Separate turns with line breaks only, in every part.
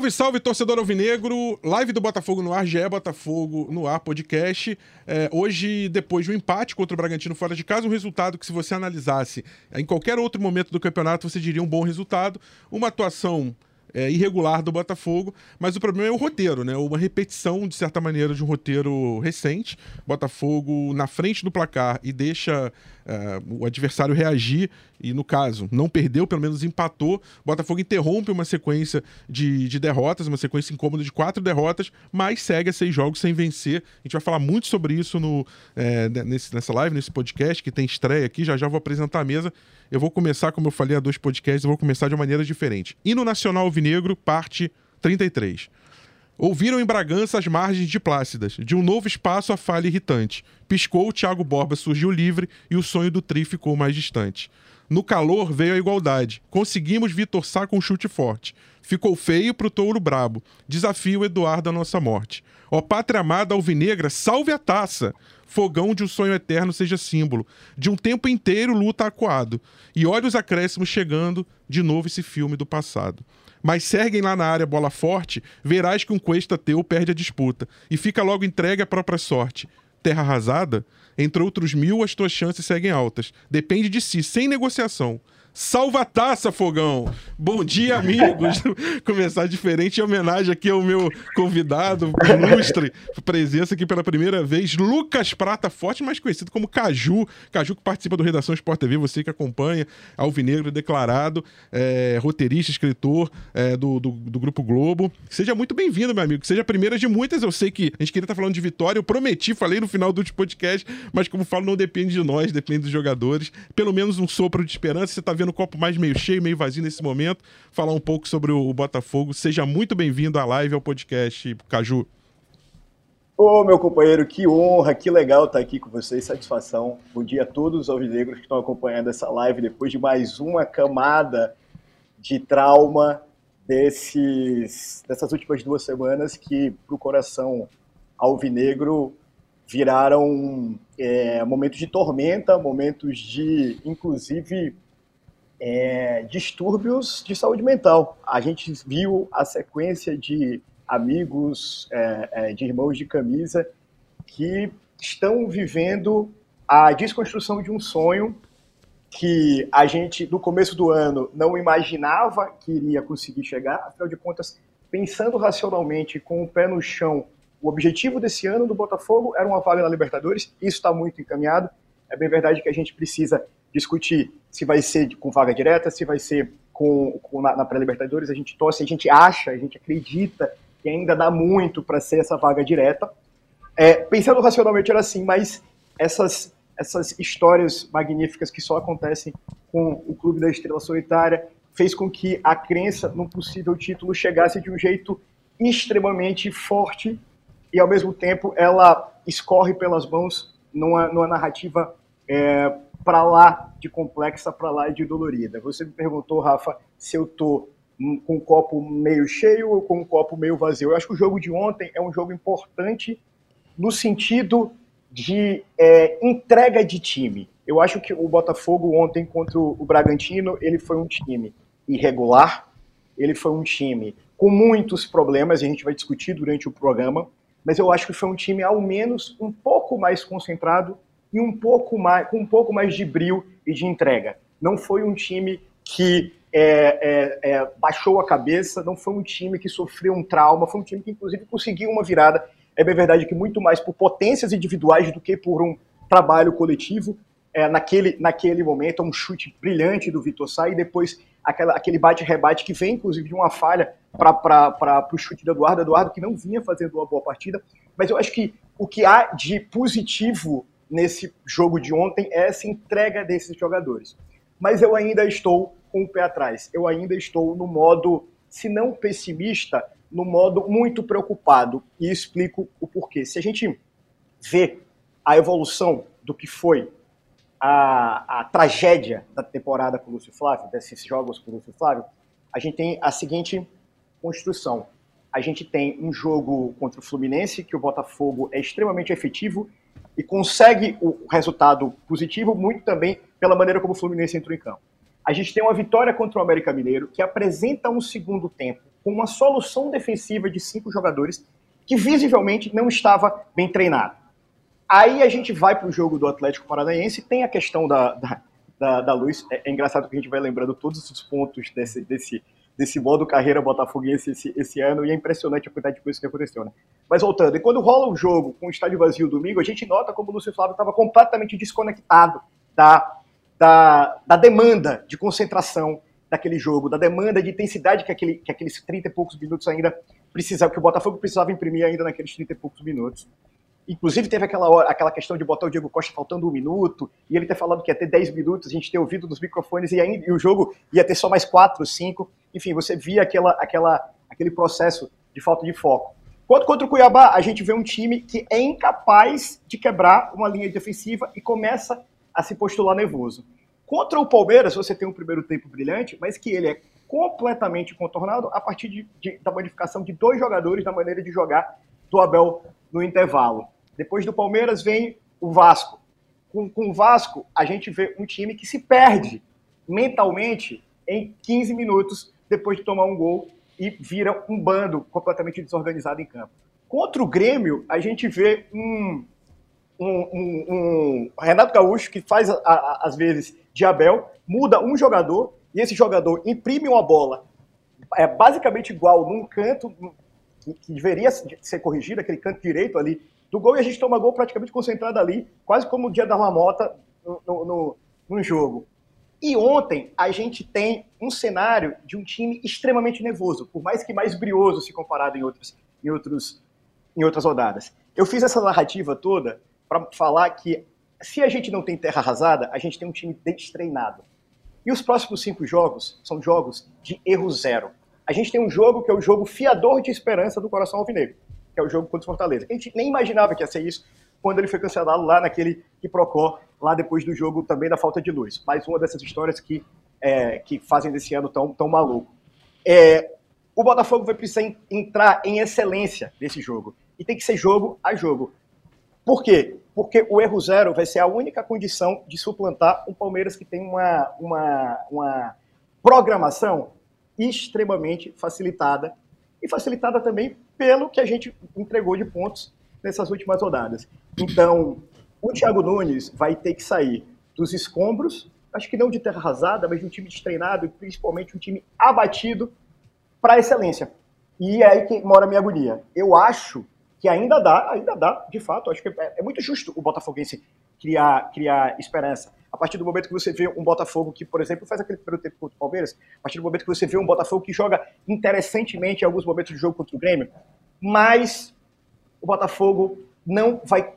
Salve, salve, torcedor alvinegro! Live do Botafogo no ar, já é Botafogo no ar, podcast. É, hoje, depois de um empate contra o Bragantino fora de casa, um resultado que, se você analisasse em qualquer outro momento do campeonato, você diria um bom resultado. Uma atuação é, irregular do Botafogo, mas o problema é o roteiro, né? Uma repetição, de certa maneira, de um roteiro recente. Botafogo na frente do placar e deixa é, o adversário reagir, e no caso, não perdeu, pelo menos empatou. Botafogo interrompe uma sequência de, de derrotas, uma sequência incômoda de quatro derrotas, mas segue a seis jogos sem vencer. A gente vai falar muito sobre isso no, é, nesse, nessa live, nesse podcast, que tem estreia aqui. Já já vou apresentar a mesa. Eu vou começar, como eu falei há dois podcasts, eu vou começar de uma maneira diferente. Hino Nacional Alvinegro, parte 33. Ouviram em Bragança as margens de Plácidas. De um novo espaço a falha irritante. Piscou, o Thiago Borba surgiu livre e o sonho do Tri ficou mais distante. No calor veio a igualdade. Conseguimos Vitor Sá com um chute forte. Ficou feio pro touro brabo. Desafio Eduardo à nossa morte. Ó pátria amada alvinegra, salve a taça! fogão de um sonho eterno seja símbolo. De um tempo inteiro luta acuado. E olha os acréscimos chegando, de novo esse filme do passado. Mas seguem lá na área bola forte, verás que um cuesta teu perde a disputa. E fica logo entregue à própria sorte. Terra arrasada? Entre outros mil, as tuas chances seguem altas. Depende de si, sem negociação. Salva taça, Fogão! Bom dia, amigos! Começar diferente em homenagem aqui ao meu convidado, ilustre, presença aqui pela primeira vez, Lucas Prata Forte, mais conhecido como Caju. Caju que participa do Redação Sport TV, você que acompanha, Alvinegro declarado, é, roteirista, escritor é, do, do, do, Grupo Globo. Seja muito bem-vindo, meu amigo. Seja a primeira de muitas. Eu sei que a gente queria estar falando de vitória, eu prometi, falei no final do podcast, mas como falo, não depende de nós, depende dos jogadores. Pelo menos um sopro de esperança. Você está vendo o copo mais meio cheio, meio vazio nesse momento, falar um pouco sobre o, Botafogo. Seja muito bem-vindo à live, ao podcast, Caju.
Ô, meu companheiro, que honra, que legal estar aqui com vocês, satisfação. Bom dia a todos os alvinegros que estão acompanhando essa live depois de mais uma camada de trauma desses, dessas últimas duas semanas que, para o coração alvinegro, viraram é, momentos de tormenta, momentos de, inclusive, é, distúrbios de saúde mental. A gente viu a sequência de amigos, é, é, de irmãos de camisa, que estão vivendo a desconstrução de um sonho que a gente, no começo do ano, não imaginava que iria conseguir chegar. Afinal de contas, pensando racionalmente, com o pé no chão, o objetivo desse ano do Botafogo era uma vaga na Libertadores, isso está muito encaminhado. É bem verdade que a gente precisa discutir se vai ser com vaga direta, se vai ser com, com na, na pré-libertadores, a gente torce, a gente acha, a gente acredita que ainda dá muito para ser essa vaga direta. É, pensando racionalmente era assim, mas essas, essas histórias magníficas que só acontecem com o Clube da Estrela Solitária fez com que a crença num possível título chegasse de um jeito extremamente forte e, ao mesmo tempo, ela escorre pelas mãos numa, numa narrativa é, para lá de complexa, para lá de dolorida. Você me perguntou, Rafa, se eu tô com um copo meio cheio ou com um copo meio vazio. Eu acho que o jogo de ontem é um jogo importante no sentido de é, entrega de time. Eu acho que o Botafogo ontem contra o Bragantino, ele foi um time irregular, ele foi um time com muitos problemas, a gente vai discutir durante o programa, mas eu acho que foi um time ao menos um pouco mais concentrado e um pouco mais, com um pouco mais de brilho e de entrega. Não foi um time que é, é, é, baixou a cabeça, não foi um time que sofreu um trauma, foi um time que inclusive conseguiu uma virada. É bem verdade que muito mais por potências individuais do que por um trabalho coletivo. É, naquele, naquele momento, um chute brilhante do Vitor Sá e depois aquela, aquele bate-rebate que vem, inclusive, de uma falha para o chute do Eduardo. Eduardo que não vinha fazendo uma boa partida. Mas eu acho que o que há de positivo nesse jogo de ontem é essa entrega desses jogadores. Mas eu ainda estou com o pé atrás. Eu ainda estou no modo, se não pessimista, no modo muito preocupado. E explico o porquê. Se a gente vê a evolução do que foi a, a tragédia da temporada com o Lúcio Flávio, desses jogos com o Lúcio Flávio, a gente tem a seguinte construção. A gente tem um jogo contra o Fluminense, que o Botafogo é extremamente efetivo e consegue o resultado positivo muito também pela maneira como o Fluminense entrou em campo. A gente tem uma vitória contra o América Mineiro que apresenta um segundo tempo com uma solução defensiva de cinco jogadores que visivelmente não estava bem treinado. Aí a gente vai para o jogo do Atlético Paranaense, tem a questão da, da, da, da luz. É, é, engraçado que a gente vai lembrando todos os pontos desse, desse, desse modo carreira botafoguense esse, esse ano, e é impressionante a quantidade de coisas que aconteceu, né? Mas voltando, e quando rola o jogo com o estádio vazio domingo, a gente nota como o Lúcio Flávio estava completamente desconectado da, da, da demanda de concentração daquele jogo, da demanda de intensidade que, aquele, que aqueles 30 e poucos minutos ainda precisava, que o Botafogo precisava imprimir ainda naqueles 30 e poucos minutos. Inclusive, teve aquela, hora, aquela questão de botar o Diego Costa faltando um minuto, e ele ter falado que ia ter 10 minutos, a gente ter ouvido nos microfones, e, e o jogo ia ter só mais 4, 5. Enfim, você via aquela, aquela, aquele processo de falta de foco. Quanto contra o Cuiabá, a gente vê um time que é incapaz de quebrar uma linha defensiva e começa a se postular nervoso. Contra o Palmeiras, você tem um primeiro tempo brilhante, mas que ele é completamente contornado a partir de, de, da modificação de dois jogadores na maneira de jogar do Abel no intervalo. Depois do Palmeiras vem o Vasco. Com, com o Vasco, a gente vê um time que se perde mentalmente em 15 minutos depois de tomar um gol e vira um bando completamente desorganizado em campo. Contra o Grêmio, a gente vê um, um, um, um Renato Gaúcho que faz, às vezes, de Abel, muda um jogador e esse jogador imprime uma bola é basicamente igual num canto que deveria ser corrigido, aquele canto direito ali do gol e a gente toma gol praticamente concentrado ali, quase como o dia da mamota no, no, no jogo. E ontem a gente tem um cenário de um time extremamente nervoso, por mais que mais brioso se comparado em, outros, em, outros, em outras rodadas. Eu fiz essa narrativa toda para falar que se a gente não tem terra arrasada, a gente tem um time destreinado. E os próximos cinco jogos são jogos de erro zero. A gente tem um jogo que é o jogo fiador de esperança do coração alvinegro que é o jogo contra o Fortaleza. A gente nem imaginava que ia ser isso quando ele foi cancelado lá naquele que Procó, lá depois do jogo também da falta de luz. Mais uma dessas histórias que, é, que fazem desse ano tão, tão maluco. É, o Botafogo vai precisar entrar em excelência nesse jogo. E tem que ser jogo a jogo. Por quê? Porque o erro zero vai ser a única condição de suplantar um Palmeiras que tem uma, uma, uma programação extremamente facilitada e facilitada também pelo que a gente entregou de pontos nessas últimas rodadas. Então, o Thiago Nunes vai ter que sair dos escombros, acho que não de terra arrasada, mas de um time destreinado e principalmente um time abatido para a excelência. E é aí que mora a minha agonia. Eu acho que ainda dá, ainda dá, de fato, acho que é, é muito justo o Botafoguense criar, criar esperança. A partir do momento que você vê um Botafogo que, por exemplo, faz aquele primeiro tempo contra o Palmeiras, a partir do momento que você vê um Botafogo que joga interessantemente em alguns momentos do jogo contra o Grêmio, mas o Botafogo não vai,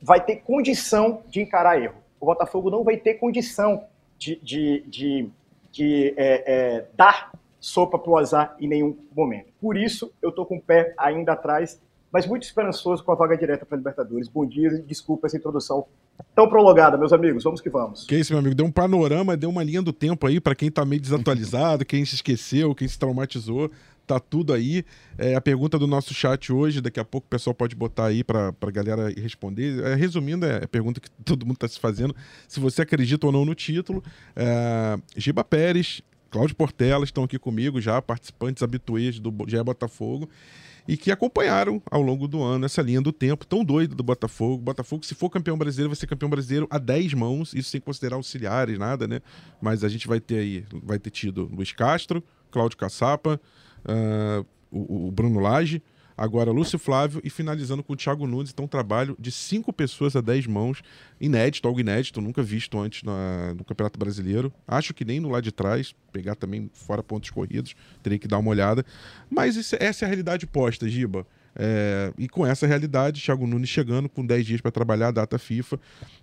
vai ter condição de encarar erro. O Botafogo não vai ter condição de, de, de, de é, é, dar sopa para o azar em nenhum momento. Por isso, eu estou com o pé ainda atrás mas muito esperançoso com a vaga direta para a Libertadores. Bom dia e desculpa essa introdução tão prolongada, meus amigos. Vamos que vamos.
Que isso, meu amigo. Deu um panorama, deu uma linha do tempo aí para quem está meio desatualizado, quem se esqueceu, quem se traumatizou. Tá tudo aí. É, a pergunta do nosso chat hoje, daqui a pouco o pessoal pode botar aí para a galera responder. É, resumindo, é a pergunta que todo mundo está se fazendo: se você acredita ou não no título. É, Giba Pérez, Cláudio Portela estão aqui comigo já, participantes habituês do GE Botafogo e que acompanharam ao longo do ano essa linha do tempo tão doida do Botafogo. Botafogo, se for campeão brasileiro, vai ser campeão brasileiro a 10 mãos, isso sem considerar auxiliares, nada, né? Mas a gente vai ter aí, vai ter tido Luiz Castro, Cláudio Caçapa, uh, o, o Bruno Lage, Agora, Lúcio Flávio e finalizando com o Thiago Nunes. Então, um trabalho de cinco pessoas a dez mãos, inédito, algo inédito, nunca visto antes na, no Campeonato Brasileiro. Acho que nem no lado de trás, pegar também fora pontos corridos, teria que dar uma olhada. Mas isso, essa é a realidade posta, Giba. É, e com essa realidade, Thiago Nunes chegando com 10 dias para trabalhar a data FIFA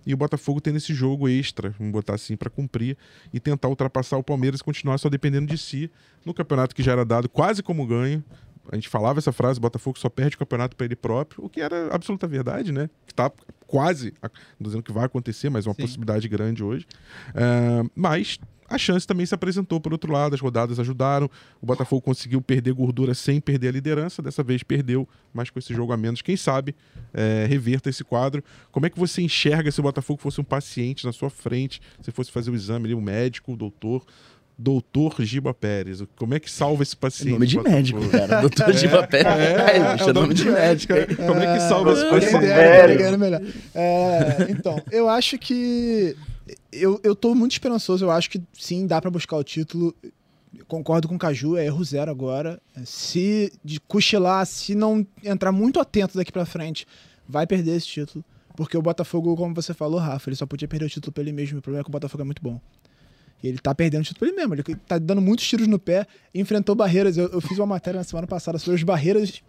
e o Botafogo tendo esse jogo extra, vamos botar assim, para cumprir e tentar ultrapassar o Palmeiras e continuar só dependendo de si no campeonato que já era dado quase como ganho, a gente falava essa frase, Botafogo só perde o campeonato para ele próprio, o que era absoluta verdade, né? Que tá quase, dizendo que vai acontecer, mas é uma Sim. possibilidade grande hoje. É, mas a chance também se apresentou por outro lado, as rodadas ajudaram, o Botafogo conseguiu perder gordura sem perder a liderança, dessa vez perdeu, mas com esse jogo a menos, quem sabe é, reverta esse quadro. Como é que você enxerga se o Botafogo fosse um paciente na sua frente, se fosse fazer o exame ali, um médico, o doutor, Doutor Giba Pérez. Como é que salva esse paciente? É
nome de médico, cara. Doutor é, Giba Pérez. É, é, é, é nome de médico.
Como é que salva esse paciente?
É, então, eu acho que. Eu, eu tô muito esperançoso. Eu acho que sim, dá para buscar o título. Concordo com o Caju, é erro zero agora. Se de cochilar, se não entrar muito atento daqui para frente, vai perder esse título. Porque o Botafogo, como você falou, Rafa, ele só podia perder o título pra ele mesmo. O problema é que o Botafogo é muito bom. Ele tá perdendo o título pra ele mesmo. Ele tá dando muitos tiros no pé, enfrentou barreiras. Eu, eu fiz uma matéria na semana passada sobre as barreiras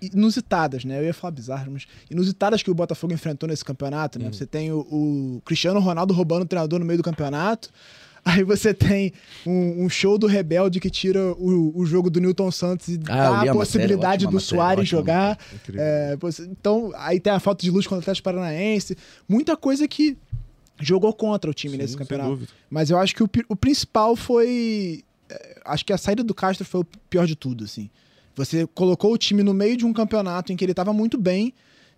inusitadas, né? Eu ia falar bizarras, mas inusitadas que o Botafogo enfrentou nesse campeonato, né? Uhum. Você tem o, o, Cristiano Ronaldo roubando o treinador no meio do campeonato. Aí você tem um, um show do Rebelde que tira o, o jogo do Newton Santos e ah, dá a possibilidade do Soares jogar. É, então, aí tem a falta de luz contra o Atlético Paranaense. Muita coisa que jogou contra o time Sim, nesse campeonato. Mas eu acho que o, o principal foi. É, acho que a saída do Castro foi o pior de tudo, assim. Você colocou o time no meio de um campeonato em que ele estava muito bem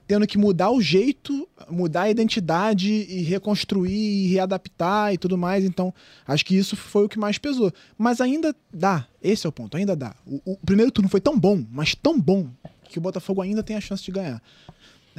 tendo que mudar o jeito, mudar a identidade e reconstruir e readaptar e tudo mais. Então, acho que isso foi o que mais pesou. Mas ainda dá, esse é o ponto, ainda dá. O, o primeiro turno foi tão bom, mas tão bom, que o Botafogo ainda tem a chance de ganhar.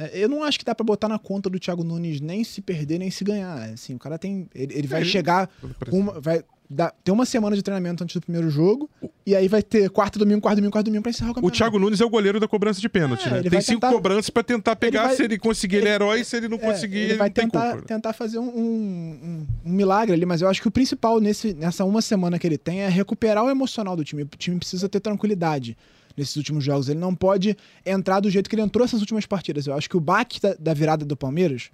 É, eu não acho que dá para botar na conta do Thiago Nunes nem se perder nem se ganhar. Assim, o cara tem. Ele, ele vai é, chegar. Uma, vai, Dá, tem uma semana de treinamento antes do primeiro jogo, e aí vai ter quarto domingo, quarto domingo, quarto domingo pra encerrar o campeonato.
O Thiago Nunes é o goleiro da cobrança de pênalti, é, né? Tem cinco tentar, cobranças para tentar pegar, vai, se ele conseguir, ele, ele é herói, se ele não é, conseguir, ele, ele vai
tentar,
culpa,
tentar fazer um, um, um, milagre ali, mas eu acho que o principal nesse, nessa uma semana que ele tem é recuperar o emocional do time. O time precisa ter tranquilidade nesses últimos jogos. Ele não pode entrar do jeito que ele entrou essas últimas partidas. Eu acho que o baque da, da virada do Palmeiras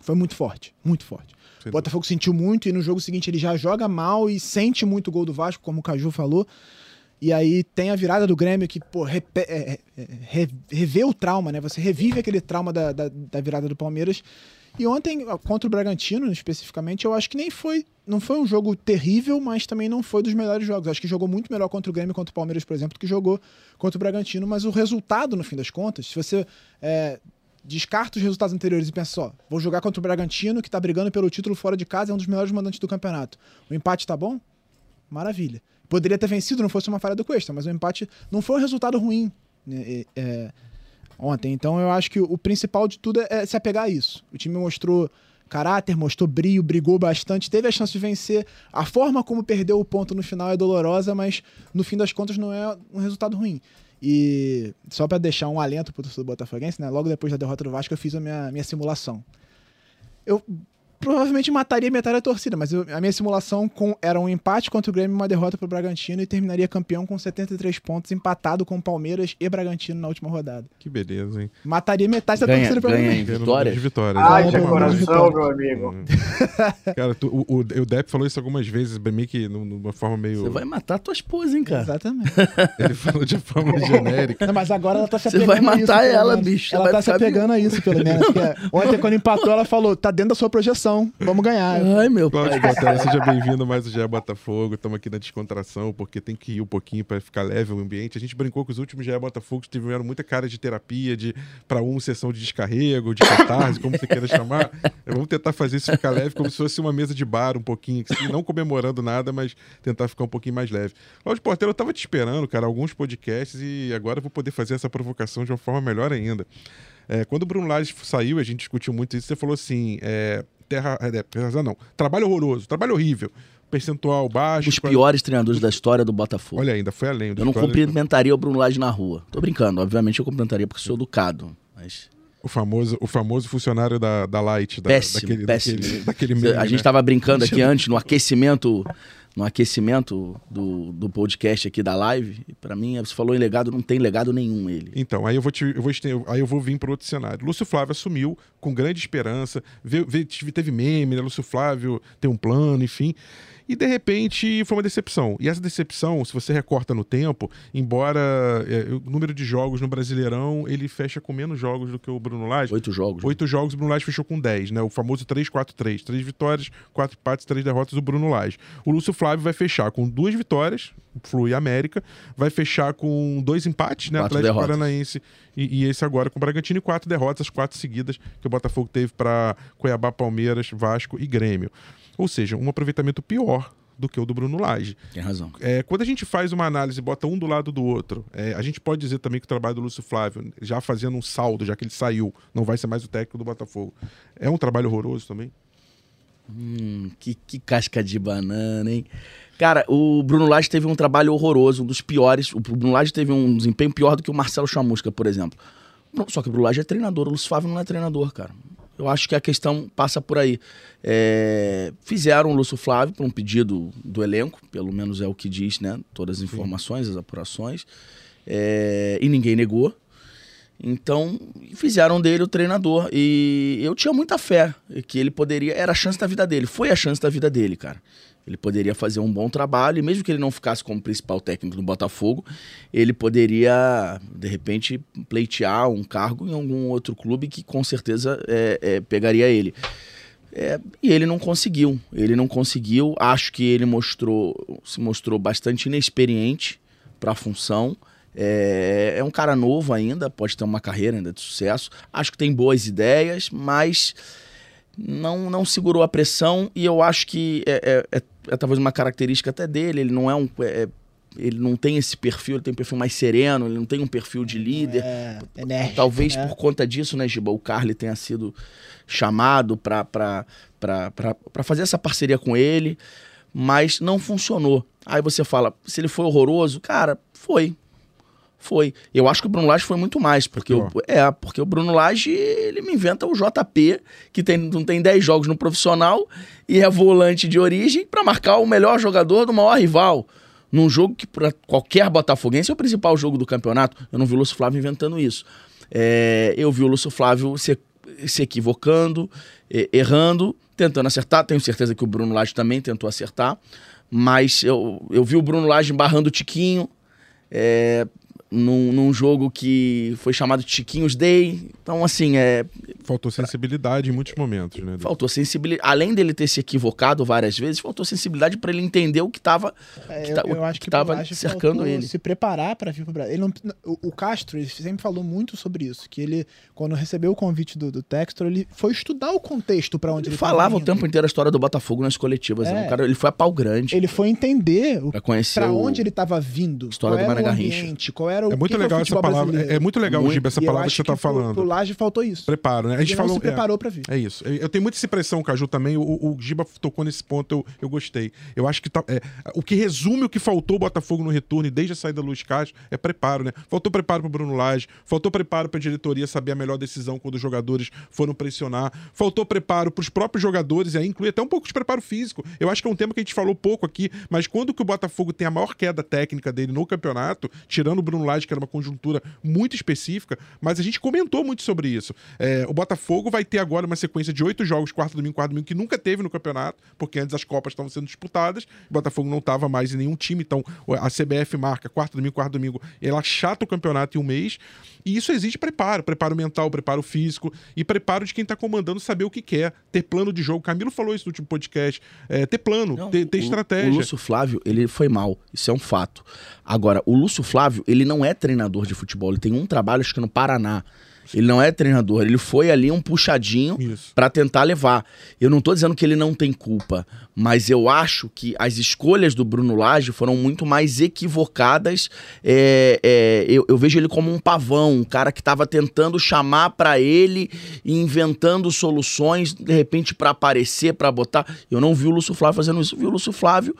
foi muito forte, muito forte. O Botafogo sentiu muito e no jogo seguinte ele já joga mal e sente muito o gol do Vasco, como o Caju falou. E aí tem a virada do Grêmio que, pô, é, é, é, revê o trauma, né? Você revive aquele trauma da, da, da, virada do Palmeiras. E ontem, contra o Bragantino, especificamente, eu acho que nem foi. Não foi um jogo terrível, mas também não foi dos melhores jogos. Acho que jogou muito melhor contra o Grêmio contra o Palmeiras, por exemplo, do que jogou contra o Bragantino. Mas o resultado, no fim das contas, se você é, descarta os resultados anteriores e pensa só, vou jogar contra o Bragantino, que tá brigando pelo título fora de casa, é um dos melhores mandantes do campeonato. O empate tá bom? Maravilha. Poderia ter vencido, não fosse uma falha do Cuesta, mas o empate não foi um resultado ruim né, é, ontem. Então eu acho que o principal de tudo é se apegar a isso. O time mostrou caráter, mostrou brilho, brigou bastante, teve a chance de vencer. A forma como perdeu o ponto no final é dolorosa, mas no fim das contas não é um resultado ruim. E só para deixar um alento pro torcedor botafoguense, né? Logo depois da derrota do Vasco, eu fiz a minha, minha simulação. Eu provavelmente mataria metade da torcida, mas eu, a minha simulação com, era um empate contra o Grêmio e uma derrota para o Bragantino e terminaria campeão com 73 pontos, empatado com Palmeiras e Bragantino na última rodada.
Que beleza, hein?
Mataria metade da ganha, torcida
para mim. Vitória.
De vitórias.
Ai, de coração, meu amigo.
cara, tu, o, o, o Depp falou isso algumas vezes, meio que numa forma meio...
Você vai matar tua esposa, hein, cara?
Exatamente.
Ele falou de forma genérica.
Não, mas agora ela tá se
Você vai matar isso, ela, bicho.
Ela tá se apegando a isso, pelo menos. ontem, quando empatou, ela falou, tá dentro da sua projeção, vamos ganhar.
Ai, meu
pai. seja bem-vindo mais o Gé Botafogo. Estamos aqui na descontração, porque tem que ir um pouquinho para ficar leve o ambiente. A gente brincou que os últimos Gé Botafogo tiveram muita cara de terapia, de para um sessão de descarrego, de catarse, como você queira chamar. Vamos tentar fazer isso ficar leve, como se fosse uma mesa de bar um pouquinho, não comemorando nada, mas tentar ficar um pouquinho mais leve. Cláudio Porteiro, eu estava te esperando, cara, alguns podcasts e agora eu vou poder fazer essa provocação de uma forma melhor ainda. É, quando o Bruno Lages saiu, a gente discutiu muito isso, você falou assim: é, terra. É, terra não. Trabalho horroroso, trabalho horrível. Percentual baixo.
Os piores treinadores da história do Botafogo.
Olha, ainda foi além.
Eu não cumprimentaria o Bruno Lage na rua. Tô brincando, obviamente eu cumprimentaria porque sou educado. Mas
o famoso, o famoso funcionário da, da Light, da,
péssimo,
daquele,
péssimo.
daquele, daquele meme,
A gente estava né? brincando aqui antes, no aquecimento no aquecimento do, do podcast aqui da live, para mim, você falou em legado, não tem legado nenhum ele.
Então, aí eu vou, te, eu vou, aí eu vou vir para outro cenário. Lúcio Flávio assumiu com grande esperança, veio, veio, teve meme, né? Lúcio Flávio tem um plano, enfim e de repente foi uma decepção. E essa decepção, se você recorta no tempo, embora é, o número de jogos no Brasileirão ele fecha com menos jogos do que o Bruno Lage.
Oito jogos.
Oito né? jogos, o Bruno Lage fechou com dez, né? O famoso 3-4-3. Três vitórias, quatro empates, três derrotas do Bruno Lage. O Lúcio Flávio vai fechar com duas vitórias, Flui América, vai fechar com dois empates, né?
Quatro Atlético derrotas.
Paranaense e, e, esse agora com o Bragantino e quatro derrotas, quatro seguidas que o Botafogo teve para Cuiabá, Palmeiras, Vasco e Grêmio. Ou seja, um aproveitamento pior do que o do Bruno Lage.
Tem razão.
É, quando a gente faz uma análise e bota um do lado do outro, é, a gente pode dizer também que o trabalho do Lúcio Flávio, já fazendo um saldo, já que ele saiu, não vai ser mais o técnico do Botafogo, é um trabalho horroroso também?
Hum, que, que casca de banana, hein? Cara, o Bruno Lage teve um trabalho horroroso, um dos piores. O Bruno Lage teve um desempenho pior do que o Marcelo Chamusca, por exemplo. Só que o Bruno Lage é treinador, o Lúcio Flávio não é treinador, cara. Eu acho que a questão passa por aí. É, fizeram o Lúcio Flávio por um pedido do elenco, pelo menos é o que diz, né? Todas as informações, as apurações. É, e ninguém negou. Então, fizeram dele o treinador. E eu tinha muita fé que ele poderia. Era a chance da vida dele. Foi a chance da vida dele, cara. Ele poderia fazer um bom trabalho, e mesmo que ele não ficasse como principal técnico do Botafogo, ele poderia, de repente, pleitear um cargo em algum outro clube que com certeza é, é, pegaria ele. É, e ele não conseguiu. Ele não conseguiu. Acho que ele mostrou, se mostrou bastante inexperiente para a função. É, é, um cara novo ainda, pode ter uma carreira ainda de sucesso. Acho que tem boas ideias, mas não, não segurou a pressão e eu acho que é, é, é, é talvez uma característica até dele. Ele não é um. É, ele não tem esse perfil, ele tem um perfil mais sereno, ele não tem um perfil de líder.
É, enérgico,
talvez
né?
por conta disso, né, Giba? O Carly tenha sido chamado para fazer essa parceria com ele, mas não funcionou. Aí você fala, se ele foi horroroso, cara, foi. Foi. Eu acho que o Bruno Lage foi muito mais, porque o, é, porque o Bruno Lage, ele me inventa o JP, que tem, não tem 10 jogos no profissional e é volante de origem para marcar o melhor jogador do maior rival. Num jogo que para qualquer botafoguense é o principal jogo do campeonato. Eu não vi o Lúcio Flávio inventando isso. É, eu vi o Lúcio Flávio se, se equivocando, errando, tentando acertar. Tenho certeza que o Bruno Lage também tentou acertar. Mas eu, eu vi o Bruno Lage embarrando o Tiquinho. É, num, num, jogo que foi chamado Chiquinhos Day. Então, assim, é.
Faltou sensibilidade em muitos momentos, né?
Faltou sensibilidade. Além dele ter se equivocado várias vezes, faltou sensibilidade para ele entender o que estava
é, eu, eu acho que tava
cercando ele.
Se preparar para vir para o Brasil. Ele não, o, o, Castro ele sempre falou muito sobre isso, que ele, quando recebeu o convite do, do Textor, ele foi estudar o contexto para onde ele,
ele falava o tempo inteiro a história do Botafogo nas coletivas. É. Né? cara, ele foi a pau grande.
Ele foi entender para
o...
onde ele estava vindo.
História
qual
do
era
Mané
o ambiente, qual era o
é muito legal essa palavra.
Brasileiro.
É, muito legal,
muito,
Giba, essa palavra que você está falando.
Pro, pro Laje faltou isso.
Preparo, né? A gente falou.
se preparou
é,
para vir.
É isso. Eu tenho muita impressão, Caju, também. O, o Giba tocou nesse ponto, eu, eu gostei. Eu acho que tá, é, o que resume o que faltou o Botafogo no retorno e desde a saída do Luiz Castro é preparo, né? Faltou preparo para Bruno Lage, faltou preparo para a diretoria saber a melhor decisão quando os jogadores foram pressionar, faltou preparo para os próprios jogadores, e aí inclui até um pouco de preparo físico. Eu acho que é um tema que a gente falou pouco aqui, mas quando que o Botafogo tem a maior queda técnica dele no campeonato, tirando o Bruno Que era uma conjuntura muito específica, mas a gente comentou muito sobre isso. É, o Botafogo vai ter agora uma sequência de oito jogos, quarto domingo, quarto domingo, que nunca teve no campeonato, porque antes as Copas estavam sendo disputadas, o Botafogo não estava mais em nenhum time, então a CBF marca quarto domingo, quarto domingo, ela chata o campeonato em um mês, e isso exige preparo, preparo mental, preparo físico e preparo de quem está comandando saber o que quer, ter plano de jogo. Camilo falou isso no último podcast, é, ter plano, não, ter, ter
o,
estratégia.
O Lúcio Flávio, ele foi mal, isso é um fato. Agora, o Lúcio Flávio, ele não é treinador de futebol, ele tem um trabalho, acho que no Paraná, ele não é treinador, ele foi ali um puxadinho para tentar levar. Eu não tô dizendo que ele não tem culpa, mas eu acho que as escolhas do Bruno Lage foram muito mais equivocadas. É, é, eu, eu, vejo ele como um pavão, um cara que estava tentando chamar para ele e inventando soluções, de repente, para aparecer, para botar. Eu não vi o Lúcio Flávio fazendo isso, vi o Lúcio Flávio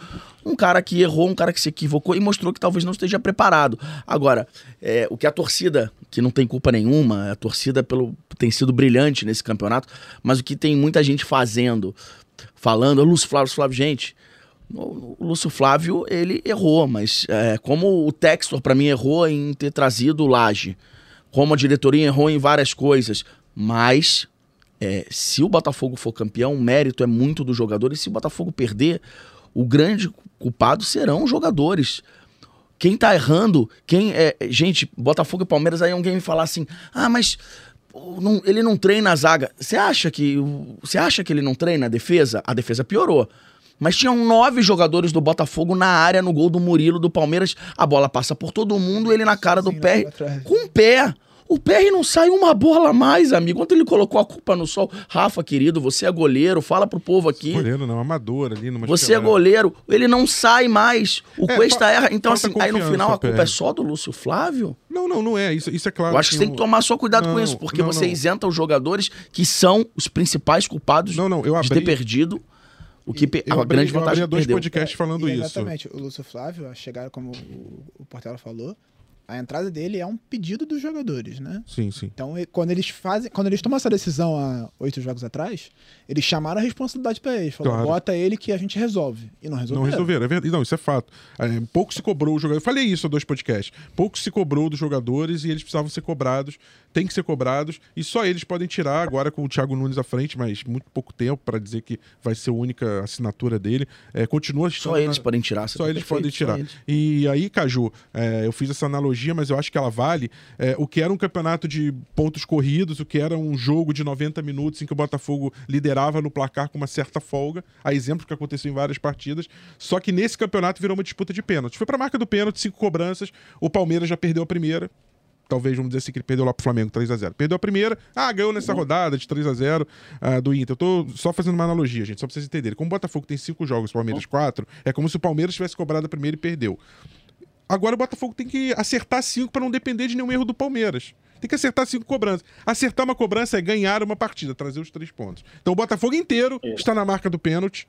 um cara que errou, um cara que se equivocou e mostrou que talvez não esteja preparado. Agora, é, o que a torcida, que não tem culpa nenhuma, a torcida pelo, tem sido brilhante nesse campeonato, mas o que tem muita gente fazendo, falando, Lúcio Flávio, Flávio, gente, o Lúcio Flávio, ele errou, mas é, como o Textor, para mim, errou em ter trazido o Laje, como a diretoria errou em várias coisas, mas é, se o Botafogo for campeão, o mérito é muito do jogador, e se o Botafogo perder, o grande culpado serão os jogadores. Quem tá errando, quem é. Gente, Botafogo e Palmeiras, aí alguém me falar assim: ah, mas não, ele não treina a zaga. Você acha que. Você acha que ele não treina a defesa? A defesa piorou. Mas tinham nove jogadores do Botafogo na área, no gol do Murilo, do Palmeiras. A bola passa por todo mundo, ele na cara do
Sim,
pé. Com o pé. O PR não sai uma bola a mais, amigo. Ontem ele colocou a culpa no sol. Rafa, querido, você é goleiro, fala pro povo aqui.
Goleiro não, amador ali. Numa
você é goleiro, ele não sai mais. O é, Cuesta erra. Então, assim, aí no final a culpa é só do Lúcio Flávio?
Não, não, não é. Isso, isso é claro.
Eu acho que você tem que tomar só cuidado não, com isso, porque não, você não. isenta os jogadores que são os principais culpados
não, não, eu abri...
de ter perdido. O que eu a abri, grande vantagem eu
dois podcasts
é,
falando
exatamente.
isso.
Exatamente. O Lúcio Flávio, chegaram como o, o Portela falou, a entrada dele é um pedido dos jogadores, né?
Sim, sim.
Então, quando eles fazem, quando eles tomam essa decisão há oito jogos atrás, eles chamaram a responsabilidade para eles. Falaram, claro. bota ele que a gente resolve. E não resolveram.
Não resolveram, é verdade. Não, isso é fato. É, pouco se cobrou o jogador. Eu falei isso há dois podcasts. Pouco se cobrou dos jogadores e eles precisavam ser cobrados. Tem que ser cobrados. E só eles podem tirar agora com o Thiago Nunes à frente, mas muito pouco tempo para dizer que vai ser a única assinatura dele. É, continua
Só eles na... podem tirar.
Só eles podem tirar. Eles. E aí, Caju, é, eu fiz essa analogia, mas eu acho que ela vale, é, o que era um campeonato de pontos corridos, o que era um jogo de 90 minutos em que o Botafogo liderava no placar com uma certa folga, a exemplo que aconteceu em várias partidas, só que nesse campeonato virou uma disputa de pênaltis. Foi para a marca do pênalti, cinco cobranças, o Palmeiras já perdeu a primeira, talvez vamos dizer assim que ele perdeu lá pro Flamengo 3 a 0 Perdeu a primeira, ah, ganhou nessa rodada de 3 a 0 uh, do Inter. Eu tô só fazendo uma analogia, gente, só pra vocês entenderem. Como o Botafogo tem cinco jogos, o Palmeiras quatro, é como se o Palmeiras tivesse cobrado a primeira e perdeu. Agora o Botafogo tem que acertar cinco para não depender de nenhum erro do Palmeiras. Tem que acertar cinco cobranças. Acertar uma cobrança é ganhar uma partida, trazer os três pontos. Então o Botafogo inteiro está na marca do pênalti,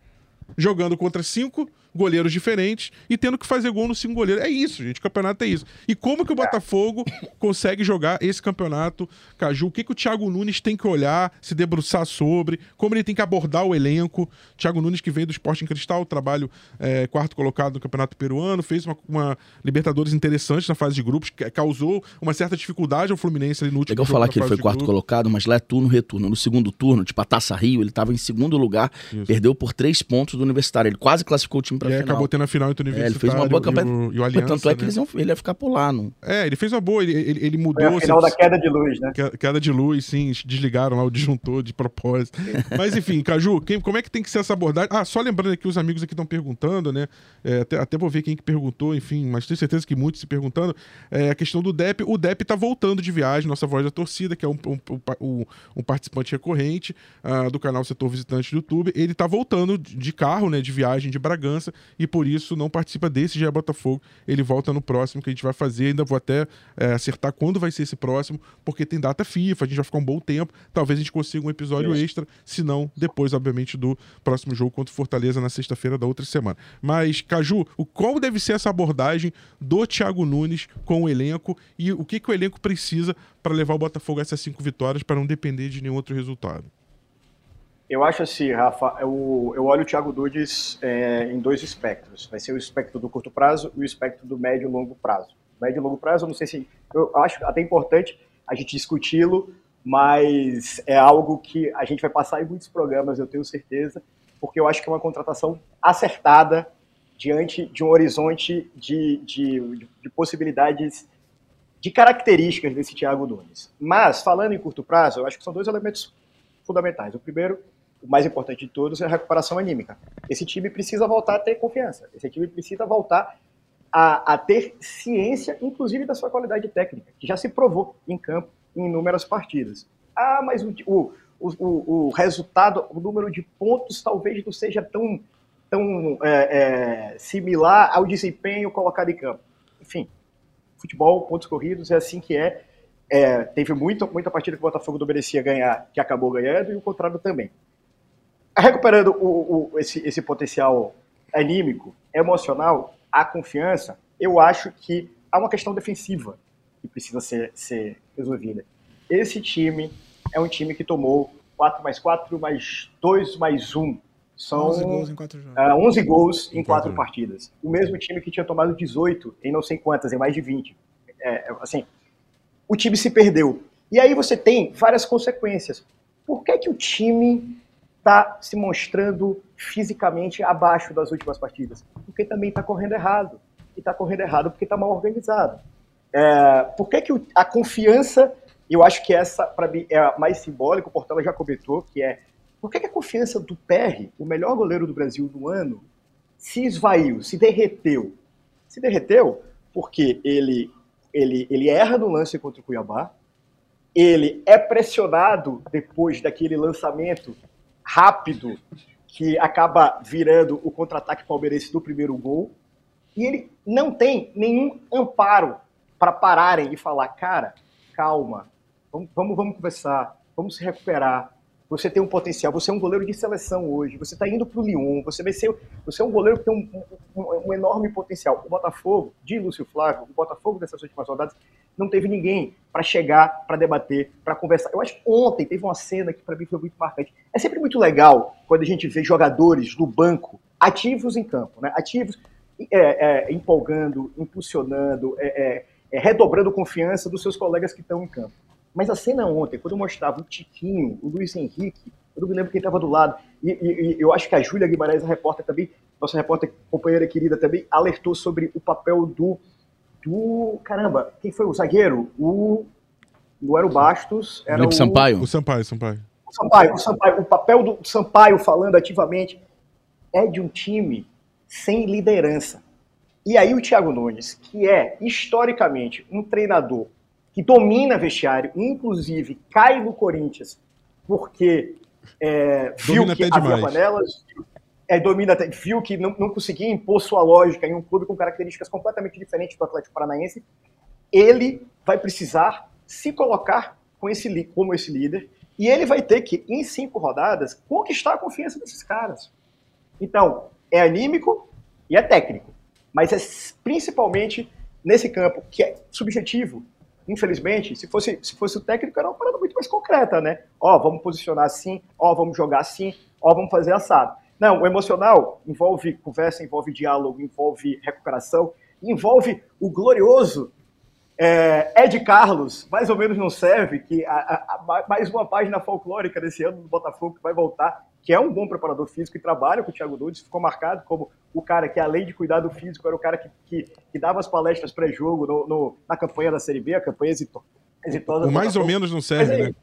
jogando contra cinco goleiros diferentes e tendo que fazer gol no cinco goleiros. É isso, gente. O campeonato é isso. E como que o Botafogo consegue jogar esse campeonato, Caju? O que, que o Thiago Nunes tem que olhar, se debruçar sobre, como ele tem que abordar o elenco. Thiago Nunes, que vem do Esporte em Cristal, trabalho é, quarto colocado no Campeonato Peruano, fez uma, uma, Libertadores interessante na fase de grupos, que causou uma certa dificuldade ao Fluminense ali no último
Legal falar que ele foi quarto grupo. colocado, mas lá é turno retorno. No segundo turno, tipo a Taça Rio, ele estava em segundo lugar, isso. perdeu por três pontos do Universitário. Ele quase classificou o time pra e
final. acabou tendo a final entre o Universitário
é, ele fez uma boa campanha. E o,
e o Aliança,
Tanto é que né? eles iam, ele ia ficar por lá. Não?
É, ele fez uma boa, ele, ele, ele mudou... Foi
a final da queda de luz, né?
Queda de luz, sim, desligaram lá o disjuntor de propósito. Mas enfim, Caju, quem, como é que tem que ser essa abordagem? Ah, só lembrando aqui, os amigos aqui estão perguntando, né? É, até, até vou ver quem que perguntou, enfim, mas tenho certeza que muitos se perguntando. É, a questão do DEP, o DEP tá voltando de viagem, nossa voz da torcida, que é um, um, um, um participante recorrente uh, do canal Setor Visitante do YouTube, ele tá voltando de carro, né, de viagem de Bragança, e por isso não participa desse GE Botafogo. Ele volta no próximo que a gente vai fazer. Ainda vou até é, acertar quando vai ser esse próximo, porque tem data FIFA, a gente vai ficar um bom tempo. Talvez a gente consiga um episódio Isso. extra, se não, depois, obviamente, do próximo jogo contra o Fortaleza na sexta-feira da outra semana. Mas, Caju, o, qual deve ser essa abordagem do Thiago Nunes com o elenco e o que, que o elenco precisa para levar o Botafogo a essas cinco vitórias para não depender de nenhum outro resultado?
Eu acho assim, Rafa, eu, eu olho o Thiago Dudes é, em dois espectros. Vai ser o espectro do curto prazo e o espectro do médio e longo prazo. Médio e longo prazo, eu não sei se. Eu acho até importante a gente discuti-lo, mas é algo que a gente vai passar em muitos programas, eu tenho certeza, porque eu acho que é uma contratação acertada diante de um horizonte de, de, de possibilidades, de características desse Thiago Nunes. Mas, falando em curto prazo, eu acho que são dois elementos fundamentais. O primeiro o mais importante de todos é a recuperação anímica. Esse time precisa voltar a ter confiança. Esse time precisa voltar a, a ter ciência, inclusive da sua qualidade técnica, que já se provou em campo em inúmeras partidas. Ah, mas o, o, o, o resultado, o número de pontos talvez não seja tão, tão é, é, similar ao desempenho colocado em campo. Enfim, futebol, pontos corridos, é assim que é. é teve muita, muita partida que o Botafogo não merecia ganhar, que acabou ganhando, e o contrário também recuperando o, o, esse, esse potencial anímico, emocional, a confiança, eu acho que há uma questão defensiva que precisa ser, ser resolvida. Esse time é um time que tomou 4 mais 4 mais 2 mais 1. São 11 gols em 4 jogos. Uh, 11 gols em 4 partidas. O mesmo time que tinha tomado 18 em não sei quantas, em mais de 20. É, assim, o time se perdeu. E aí você tem várias consequências. Por que, que o time está se mostrando fisicamente abaixo das últimas partidas? Porque também está correndo errado. E está correndo errado porque está mal organizado. É, por que, que a confiança, eu acho que essa, para mim, é a mais simbólica, o Portela já comentou, que é por que, que a confiança do PR, o melhor goleiro do Brasil no ano, se esvaiu, se derreteu? Se derreteu porque ele, ele, ele erra no lance contra o Cuiabá, ele é pressionado depois daquele lançamento rápido que acaba virando o contra-ataque palmeirense do primeiro gol. E ele não tem nenhum amparo para pararem e falar, cara, calma, vamos, vamos, vamos conversar, vamos se recuperar. Você tem um potencial, você é um goleiro de seleção hoje, você está indo para o Lyon, você vai ser, você é um goleiro que tem um, um, um, enorme potencial. O Botafogo, de Lúcio Flávio, o Botafogo dessas últimas rodadas, não teve ninguém para chegar, para debater, para conversar. Eu acho que ontem teve uma cena que para mim foi muito marcante. É sempre muito legal quando a gente vê jogadores do banco ativos em campo, né? ativos, é, é, empolgando, impulsionando, é, é, é redobrando confiança dos seus colegas que estão em campo. Mas a cena ontem, quando eu mostrava o Tiquinho, o Luiz Henrique, eu não me lembro quem estava do lado, e, e, e, eu acho que a Júlia Guimarães, a repórter também, nossa repórter, companheira querida também, alertou sobre o papel do, do. Caramba, quem foi o zagueiro? O. Não era o Bastos, era
o. Sampaio.
O Sampaio, Sampaio.
O Sampaio, o Sampaio. O papel do Sampaio falando ativamente é de um time sem liderança. E aí o Thiago Nunes, que é historicamente um treinador que domina vestiário, inclusive cai no Corinthians porque é, viu que havia panelas, é, domina viu que não, não conseguia impor sua lógica em um clube com características completamente diferentes do Atlético Paranaense, ele vai precisar se colocar com esse, como esse líder e ele vai ter que, em cinco rodadas, conquistar a confiança desses caras. Então, é anímico e é técnico, mas é principalmente nesse campo que é subjetivo, infelizmente, se fosse, se fosse o técnico, era uma parada muito mais concreta, né? Ó, vamos posicionar assim, ó, vamos jogar assim, ó, vamos fazer assado. Não, o emocional envolve conversa, envolve diálogo, envolve recuperação, envolve o glorioso é, Ed Carlos, mais ou menos não serve, que a, a, a, mais uma página folclórica desse ano do Botafogo que vai voltar, que é um bom preparador físico e trabalha com o Thiago Nunes, ficou marcado como o cara que, além de cuidar do físico, era o cara que, que, que dava as palestras pré-jogo na campanha da Série B, a campanha exitosa.
O mais ou menos não serve, aí, né?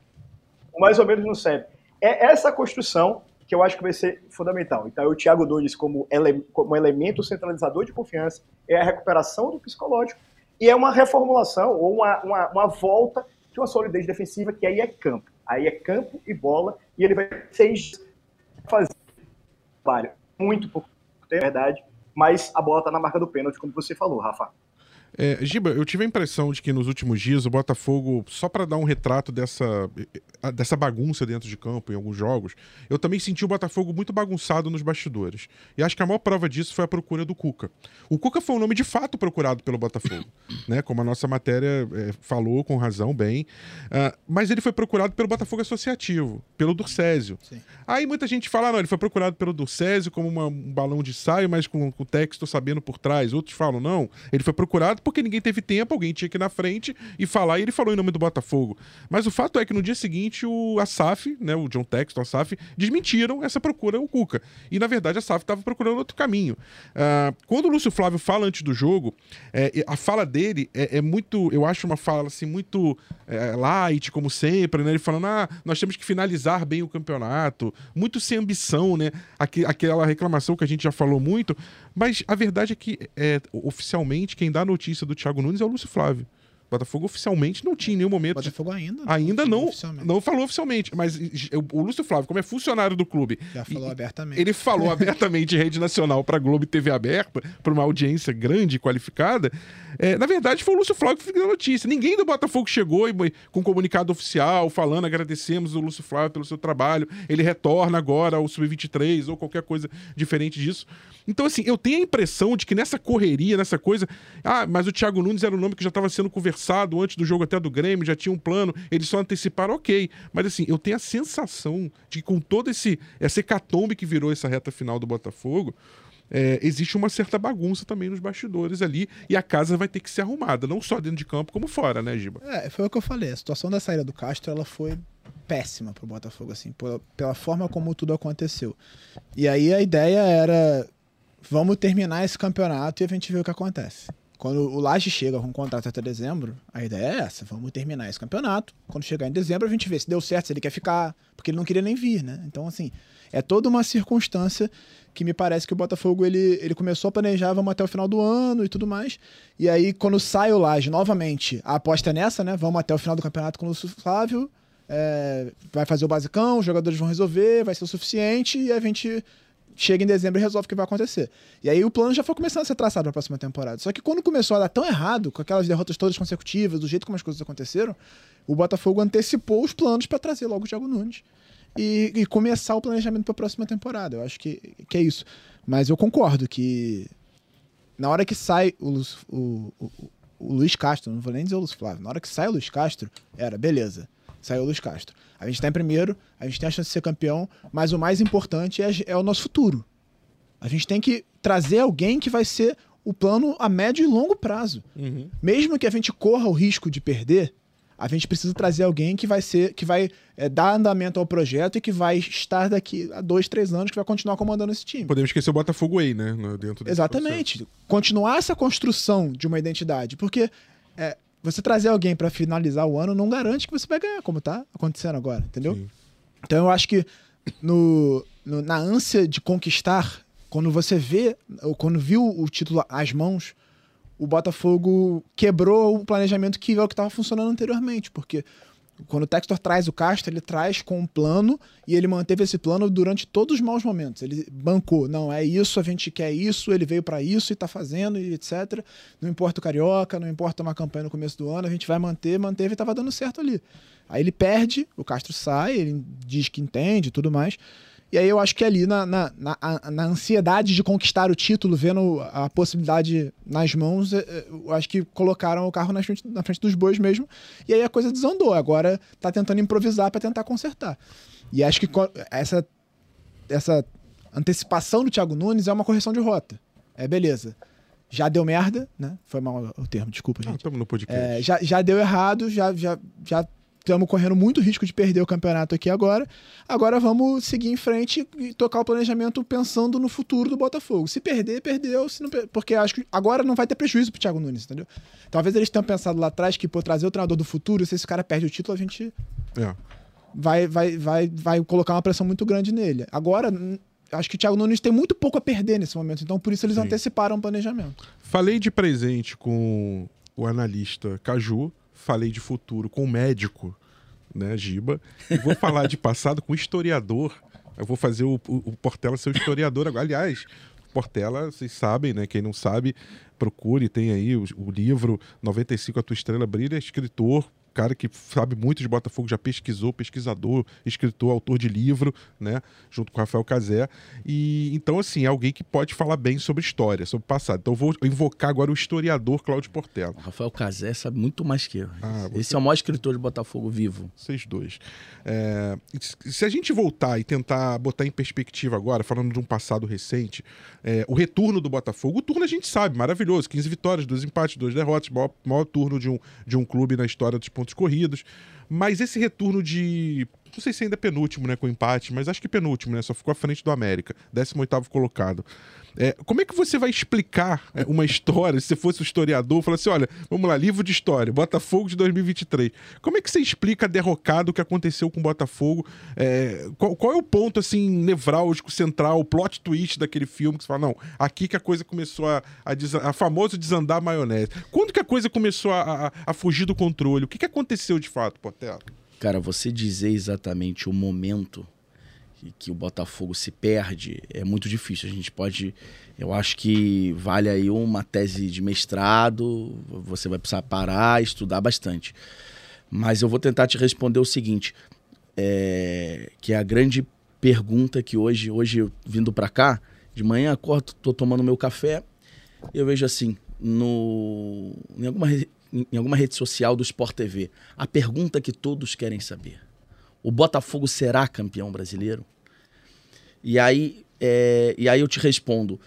O mais ou menos não serve. É essa construção que eu acho que vai ser fundamental. Então, o Thiago Nunes como, ele, como elemento centralizador de confiança, é a recuperação do psicológico e é uma reformulação ou uma, uma, uma volta de uma solidez defensiva que aí é campo. Aí é campo e bola, e ele vai seis fazer trabalho muito pouco, é verdade, mas a bola está na marca do pênalti, como você falou, Rafa.
É, Giba, eu tive a impressão de que nos últimos dias o Botafogo, só para dar um retrato dessa, dessa bagunça dentro de campo em alguns jogos, eu também senti o Botafogo muito bagunçado nos bastidores. E acho que a maior prova disso foi a procura do Cuca. O Cuca foi um nome de fato procurado pelo Botafogo, né? Como a nossa matéria é, falou com razão bem. Uh, mas ele foi procurado pelo Botafogo Associativo, pelo Durcésio. Sim. Aí muita gente fala, ah, não, ele foi procurado pelo Durcésio como uma, um balão de saio, mas com, com o texto sabendo por trás. Outros falam, não, ele foi procurado porque ninguém teve tempo, alguém tinha que ir na frente e falar, e ele falou em nome do Botafogo. Mas o fato é que no dia seguinte o Asaf, né, o John Texton, o Asaf, desmentiram essa procura o Cuca. E na verdade a Asaf estava procurando outro caminho. Uh, quando o Lúcio Flávio fala antes do jogo, é, a fala dele é, é, muito, eu acho uma fala assim, muito é, light, como sempre, né? Ele falando, ah, nós temos que finalizar bem o campeonato, muito sem ambição, né? aquela reclamação que a gente já falou muito, mas a verdade é que é, oficialmente quem dá notícia notícia do Thiago Nunes é o Lúcio Flávio. Botafogo oficialmente não tinha em nenhum momento.
Botafogo ainda
não. Ainda não, não falou oficialmente. Mas o Lúcio Flávio, como é funcionário do clube.
Já falou abertamente.
Ele falou abertamente em rede nacional para Globo TV aberta, para uma audiência grande e qualificada. É, na verdade, foi o Lúcio Flávio que fez a notícia. Ninguém do Botafogo chegou e, com um comunicado oficial falando agradecemos o Lúcio Flávio pelo seu trabalho. Ele retorna agora ao Sub-23 ou qualquer coisa diferente disso. Então, assim, eu tenho a impressão de que nessa correria, nessa coisa. Ah, mas o Thiago Nunes era o nome que já estava sendo conversado conversado antes do jogo até do Grêmio, já tinha um plano, eles só anteciparam, ok. Mas assim, eu tenho a sensação de que com todo esse essa hecatombe que virou essa reta final do Botafogo, é, existe uma certa bagunça também nos bastidores ali e a casa vai ter que ser arrumada, não só dentro de campo como fora, né, Giba?
É, foi o que eu falei. A situação da saída do Castro ela foi péssima pro Botafogo, assim, pela, pela forma como tudo aconteceu. E aí a ideia era vamos terminar esse campeonato e a gente vê o que acontece. Quando o Laje chega com um contrato até dezembro, a ideia é essa: vamos terminar esse campeonato. Quando chegar em dezembro, a gente vê se deu certo, se ele quer ficar, porque ele não queria nem vir, né? Então, assim, é toda uma circunstância que me parece que o Botafogo ele, ele começou a planejar, vamos até o final do ano e tudo mais. E aí, quando sai o Laje novamente, a aposta é nessa, né? Vamos até o final do campeonato com o Lúcio Flávio, é, vai fazer o basicão, os jogadores vão resolver, vai ser o suficiente e a gente chega em dezembro e resolve o que vai acontecer. E aí o plano já foi começando a ser traçado para a próxima temporada. Só que quando começou a dar tão errado, com aquelas derrotas todas consecutivas, do jeito como as coisas aconteceram, o Botafogo antecipou os planos para trazer logo o Thiago Nunes e, e começar o planejamento para a próxima temporada. Eu acho que, que é isso. Mas eu concordo que na hora que sai o, o, o, o Luiz Castro, não vou nem dizer o Luiz Flávio, na hora que sai o Luiz Castro, era beleza, saiu o Luiz Castro. A gente está em primeiro, a gente tem a chance de ser campeão, mas o mais importante é, é o nosso futuro. A gente tem que trazer alguém que vai ser o plano a médio e longo prazo. Uhum. Mesmo que a gente corra o risco de perder, a gente precisa trazer alguém que vai ser, que vai é, dar andamento ao projeto e que vai estar daqui a dois, três anos, que vai continuar comandando esse time.
Podemos esquecer o Botafogo aí, né? Dentro
Exatamente. Processo. Continuar essa construção de uma identidade. Porque é, você trazer alguém para finalizar o ano não garante que você vai ganhar, como tá acontecendo agora, entendeu? Sim. Então eu acho que no, no, na ânsia de conquistar, quando você vê, ou quando viu o título às mãos, o Botafogo quebrou o planejamento que é o que estava funcionando anteriormente, porque quando o Textor traz o Castro, ele traz com um plano e ele manteve esse plano durante todos os maus momentos. Ele bancou, não, é isso, a gente quer isso, ele veio para isso e está fazendo e etc. Não importa o Carioca, não importa uma campanha no começo do ano, a gente vai manter, manteve e estava dando certo ali. Aí ele perde, o Castro sai, ele diz que entende e tudo mais. E aí eu acho que ali na, na, na, na, ansiedade de conquistar o título, vendo a possibilidade nas mãos, é, é, eu acho que colocaram o carro na frente, na frente dos bois mesmo. E aí a coisa desandou. Agora tá tentando improvisar para tentar consertar. E acho que essa, essa antecipação do Thiago Nunes é uma correção de rota. É beleza. Já deu merda, né? Foi mal o termo, desculpa, gente.
Estamos no podcast.
É, já, já deu errado, já, já, já estamos correndo muito risco de perder o campeonato aqui agora. Agora vamos seguir em frente e tocar o planejamento pensando no futuro do Botafogo. Se perder, perdeu. Se não, porque acho que agora não vai ter prejuízo pro Thiago Nunes, entendeu? Talvez eles tenham pensado lá atrás que, por trazer o treinador do futuro, se esse cara perde o título, a gente é. vai, vai, vai, vai colocar uma pressão muito grande nele. Agora, acho que o Thiago Nunes tem muito pouco a perder nesse momento, então por isso eles Sim. anteciparam o planejamento.
Falei de presente com o analista Caju falei de futuro com o médico, né, Giba, e vou falar de passado com o historiador. Eu vou fazer o, o, o Portela ser o historiador agora. Aliás, Portela, vocês sabem, né? Quem não sabe, procure, tem aí o, o livro 95 A Tua Estrela Brilha, escritor, cara que sabe muito de Botafogo, já pesquisou, pesquisador, escritor, autor de livro, né? Junto com o Rafael Cazé. E então, assim, é alguém que pode falar bem sobre história, sobre o passado. Então, eu vou invocar agora o historiador Cláudio Portela. O
Rafael Cazé sabe muito mais que eu. Ah, Esse é o maior escritor de Botafogo vivo.
Vocês dois. É, se a gente voltar e tentar botar em perspectiva agora, falando de um passado recente, é, o retorno do Botafogo, o turno a gente sabe, maravilhoso. 15 vitórias, dois empates, duas derrotas, maior, maior turno de um, de um clube na história dos pontos corridos. Mas esse retorno de. Não sei se ainda é penúltimo, né? Com empate, mas acho que penúltimo, né? Só ficou à frente do América, 18 colocado. É, como é que você vai explicar é, uma história, se você fosse um historiador, falar assim: olha, vamos lá, livro de história, Botafogo de 2023. Como é que você explica a derrocada que aconteceu com o Botafogo? É, qual, qual, é o ponto, assim, nevrálgico, central, o plot twist daquele filme que você fala, não, aqui que a coisa começou a, a, a famoso desandar a maionese. Quando que a coisa começou a, a, a fugir do controle? O que, que aconteceu de fato, Portela?
Cara, você dizer exatamente o momento que, que, o Botafogo se perde é muito difícil. A gente pode. Eu acho que vale aí uma tese de mestrado, você vai precisar parar, estudar bastante. Mas eu vou tentar te responder o seguinte: é, que é a grande pergunta que hoje, hoje vindo para cá, de manhã acordo, tô tomando meu café, eu vejo assim, no, em, alguma, em alguma rede social do Sport TV, a pergunta que todos querem saber o Botafogo será campeão brasileiro? E aí, é, e aí eu te respondo,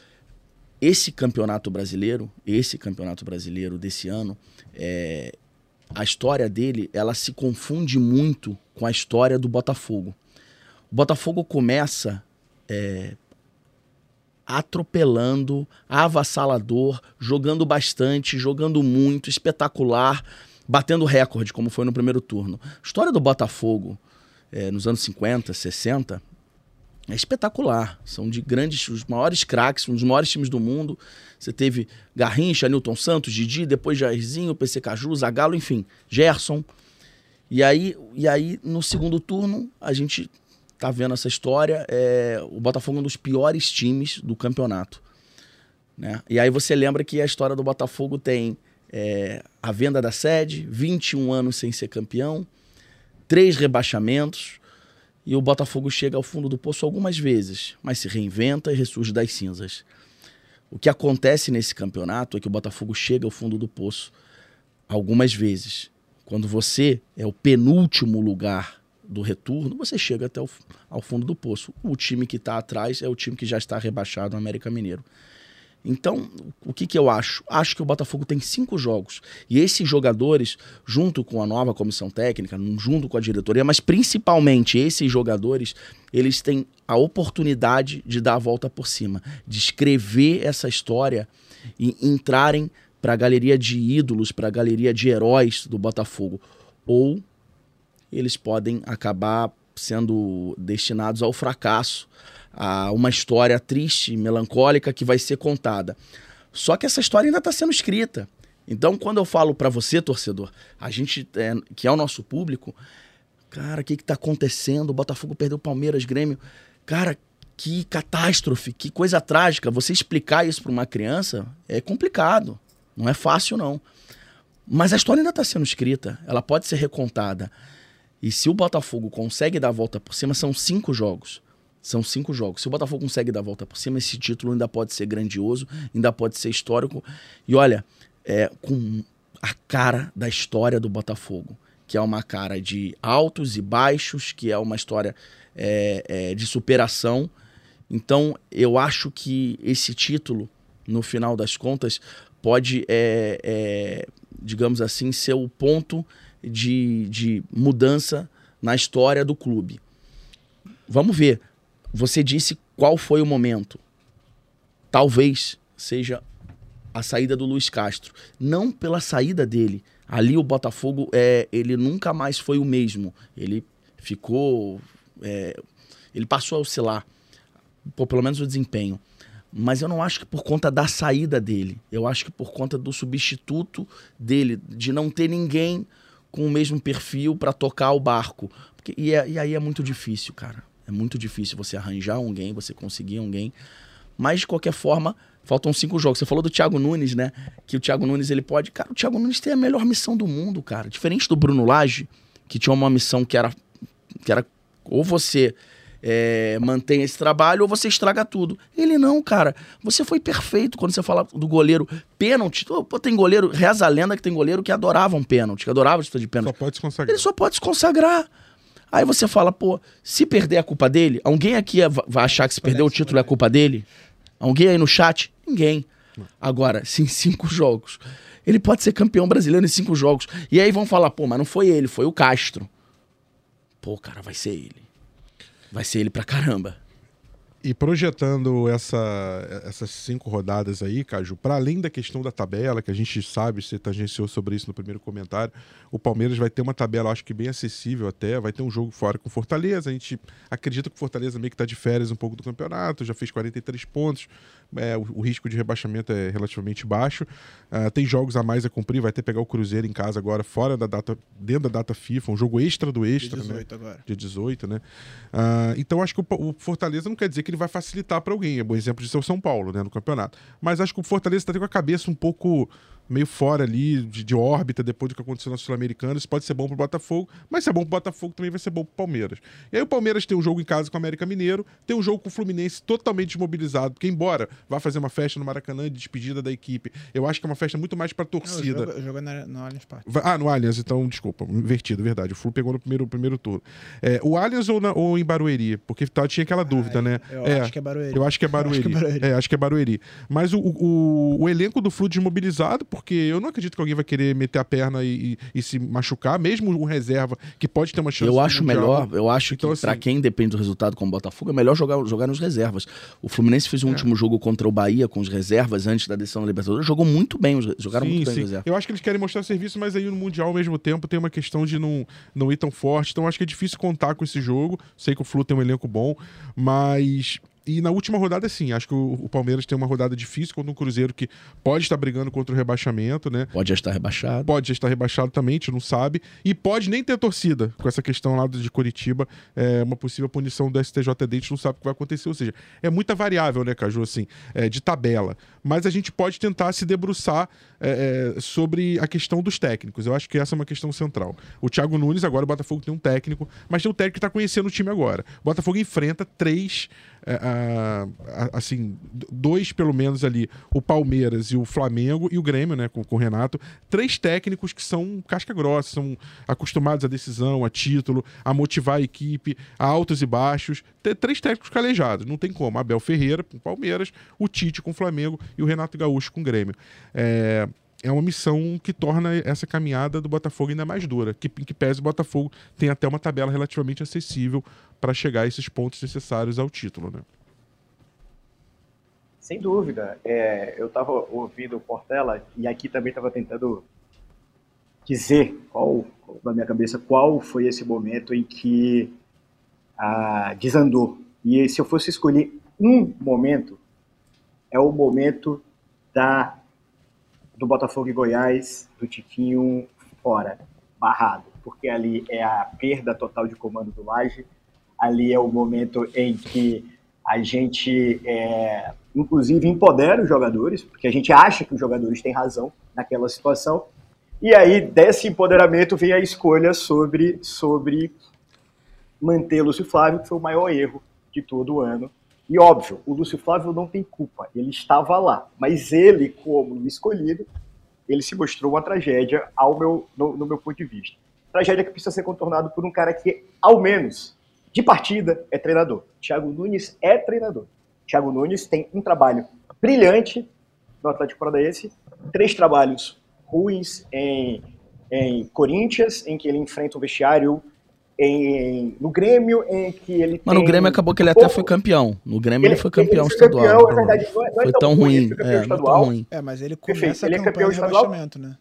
esse campeonato brasileiro, esse campeonato brasileiro desse ano, é, a história dele, ela se confunde muito com a história do Botafogo. O Botafogo começa é, atropelando, avassalador, jogando bastante, jogando muito, espetacular, batendo recorde, como foi no primeiro turno. História do Botafogo é, nos anos 50, 60 é espetacular. São de grandes, os maiores craques, um dos maiores times do mundo. Você teve Garrincha, Newton Santos, Didi, depois Jairzinho, PC Caju, Zagallo, enfim, Gerson. E aí, e aí, no segundo turno, a gente tá vendo essa história. É, o Botafogo é um dos piores times do campeonato. Né? E aí você lembra que a história do Botafogo tem é, a venda da sede, 21 anos sem ser campeão, três rebaixamentos, e o Botafogo chega ao fundo do poço algumas vezes, mas se reinventa e ressurge das cinzas. O que acontece nesse campeonato é que o Botafogo chega ao fundo do poço algumas vezes. Quando você é o penúltimo lugar do retorno, você chega até o, ao fundo do poço. O time que está atrás é o time que já está rebaixado, o América Mineiro. Então, o que, que eu acho? Acho que o Botafogo tem cinco jogos. E esses jogadores, junto com a nova comissão técnica, junto com a diretoria, mas principalmente esses jogadores, eles têm a oportunidade de dar a volta por cima, de escrever essa história e entrarem para a galeria de ídolos, para a galeria de heróis do Botafogo. Ou eles podem acabar sendo destinados ao fracasso, a uma história triste, melancólica que vai ser contada. Só que essa história ainda está sendo escrita. Então, quando eu falo para você, torcedor, a gente é, que é o nosso público, cara, o que está acontecendo? O Botafogo perdeu o Palmeiras, Grêmio. Cara, que catástrofe, que coisa trágica. Você explicar isso para uma criança é complicado. Não é fácil, não. Mas a história ainda está sendo escrita. Ela pode ser recontada. E se o Botafogo consegue dar a volta por cima, são cinco jogos. São cinco jogos. Se o Botafogo consegue dar a volta por cima, esse título ainda pode ser grandioso, ainda pode ser histórico. E olha, é com a cara da história do Botafogo, que é uma cara de altos e baixos, que é uma história é, é, de superação. Então, eu acho que esse título, no final das contas, pode, é, é digamos assim, ser o ponto de, de mudança na história do clube. Vamos ver. Você disse qual foi o momento. Talvez seja a saída do Luiz Castro. Não pela saída dele. Ali o Botafogo, é, ele nunca mais foi o mesmo. Ele ficou. É, ele passou a oscilar. Por, pelo menos o desempenho. Mas eu não acho que por conta da saída dele. Eu acho que por conta do substituto dele, de não ter ninguém com o mesmo perfil para tocar o barco. Porque, e, é, e aí é muito difícil, cara. É muito difícil você arranjar alguém, você conseguir alguém. Mas, de qualquer forma, faltam cinco jogos. Você falou do Thiago Nunes, né? Que o Thiago Nunes, ele pode... Cara, o Thiago Nunes tem a melhor missão do mundo, cara. Diferente do Bruno Lage, que tinha uma missão que era... Que era ou você é, mantém esse trabalho ou você estraga tudo. Ele não, cara. Você foi perfeito quando você fala do goleiro. Pênalti. Pô, tem goleiro, reza a lenda que tem goleiro que adorava um pênalti, que adorava disputa de pênalti.
Só pode se consagrar.
Ele só pode se consagrar. Aí você fala, pô, se perder a culpa dele, alguém aqui é, vai achar que se perder o título é culpa dele? Alguém aí no chat? Ninguém. Agora, se em cinco jogos. Ele pode ser campeão brasileiro em cinco jogos. E aí vão falar, pô, mas não foi ele, foi o Castro. Pô, cara, vai ser ele vai ser ele pra caramba.
E projetando essa, essas cinco rodadas aí, Caju, para além da questão da tabela, que a gente sabe, você tangenciou sobre isso no primeiro comentário, o Palmeiras vai ter uma tabela, acho que bem acessível até, vai ter um jogo fora com Fortaleza, a gente acredita que o Fortaleza meio que está de férias um pouco do campeonato, já fez 43 pontos, é, o, o, risco de rebaixamento é relativamente baixo. Uh, tem jogos a mais a cumprir, vai ter que pegar o Cruzeiro em casa agora, fora da data, dentro da data FIFA, um jogo extra do extra, Dia 18 né? agora. Dia 18, né? Uh, então acho que o, o, Fortaleza não quer dizer que ele vai facilitar para alguém, é bom exemplo de ser o São Paulo, né, no campeonato. Mas acho que o Fortaleza está com a cabeça um pouco meio fora ali de, de órbita depois do que aconteceu na Sul-Americana. Isso pode ser bom pro Botafogo, mas se é bom pro Botafogo também vai ser bom pro Palmeiras. E aí o Palmeiras tem um jogo em casa com o América Mineiro, tem um jogo com o Fluminense totalmente desmobilizado, porque embora vá fazer uma festa no Maracanã de despedida da equipe, eu acho que é uma festa muito mais pra torcida.
Não, o jogo, é no Allianz Parque.
Ah, no Allianz, então, desculpa, invertido, verdade. O Flu pegou no primeiro, primeiro turno. É, o Allianz ou, na, ou em Barueri? Porque tá, tinha aquela dúvida, ah, né?
Eu é, acho que é Barueri.
Eu acho que é Barueri. Acho que é Barueri. É, acho que é Barueri. Mas o, o, o elenco do Flu desmobilizado, porque eu não acredito que alguém vai querer meter a perna e, e, e se machucar, mesmo um reserva que pode ter uma chance.
Eu acho melhor, eu acho então, que assim, para quem depende do resultado como o Botafogo, é melhor jogar, jogar nos reservas. O Fluminense fez o é. último jogo contra o Bahia com os reservas antes da decisão da Libertadores, jogou muito bem, jogaram sim, muito sim. bem
Eu acho que eles querem mostrar serviço, mas aí no Mundial ao mesmo tempo tem uma questão de não, não ir tão forte, então acho que é difícil contar com esse jogo. Sei que o Flu tem um elenco bom, mas e na última rodada, sim, acho que o, o, Palmeiras tem uma rodada difícil contra um Cruzeiro que pode estar brigando contra o rebaixamento, né?
Pode já estar rebaixado.
Pode já estar rebaixado também, a gente não sabe. E pode nem ter torcida com essa questão lá de Curitiba, é, uma possível punição do STJD, a gente não sabe o que vai acontecer. Ou seja, é muita variável, né, Caju, assim, é, de tabela. Mas a gente pode tentar se debruçar é, é, sobre a questão dos técnicos. Eu acho que essa é uma questão central. O Thiago Nunes, agora o Botafogo tem um técnico, mas tem um técnico que está conhecendo o time agora. O Botafogo enfrenta três é, assim, dois pelo menos ali, o Palmeiras e o Flamengo e o Grêmio, né, com, com o Renato, três técnicos que são casca grossa, são acostumados à decisão, a título, a motivar a equipe, a altos e baixos. Tem três técnicos calejados, não tem como. Abel Ferreira com o Palmeiras, o Tite com o Flamengo e o Renato Gaúcho com o Grêmio. É, é uma missão que torna essa caminhada do Botafogo ainda mais dura. Que, que pese o Botafogo tem até uma tabela relativamente acessível para chegar a esses pontos necessários ao título, né?
Sem dúvida. É, eu estava ouvindo o Portela e aqui também estava tentando dizer qual, na minha cabeça, qual foi esse momento em que ah, desandou. E se eu fosse escolher um momento, é o momento da do Botafogo e Goiás, do Tiquinho fora, barrado, porque ali é a perda total de comando do Laje, ali é o momento em que a gente, é, inclusive, empodera os jogadores, porque a gente acha que os jogadores têm razão naquela situação, e aí desse empoderamento vem a escolha sobre, sobre manter Lúcio Flávio, que foi o maior erro de todo o ano, e óbvio, o Lúcio Flávio não tem culpa, ele estava lá, mas ele, como escolhido, ele se mostrou uma tragédia ao meu, no, no meu ponto de vista. Tragédia que precisa ser contornado por um cara que, ao menos, de partida, é treinador. Thiago Nunes é treinador. Thiago Nunes tem um trabalho brilhante no Atlético Paranaense, três trabalhos ruins em, em Corinthians, em que ele enfrenta o vestiário em, no Grêmio, em que ele
Mas no Grêmio acabou que ele até foi campeão. No Grêmio ele, ele foi campeão ele estadual. Campeão, é verdade, não é, não é foi tão, ruim. É, não tão ruim.
É, mas ele começa Perfeito. ele é campeão estadual, rebaixamento, né?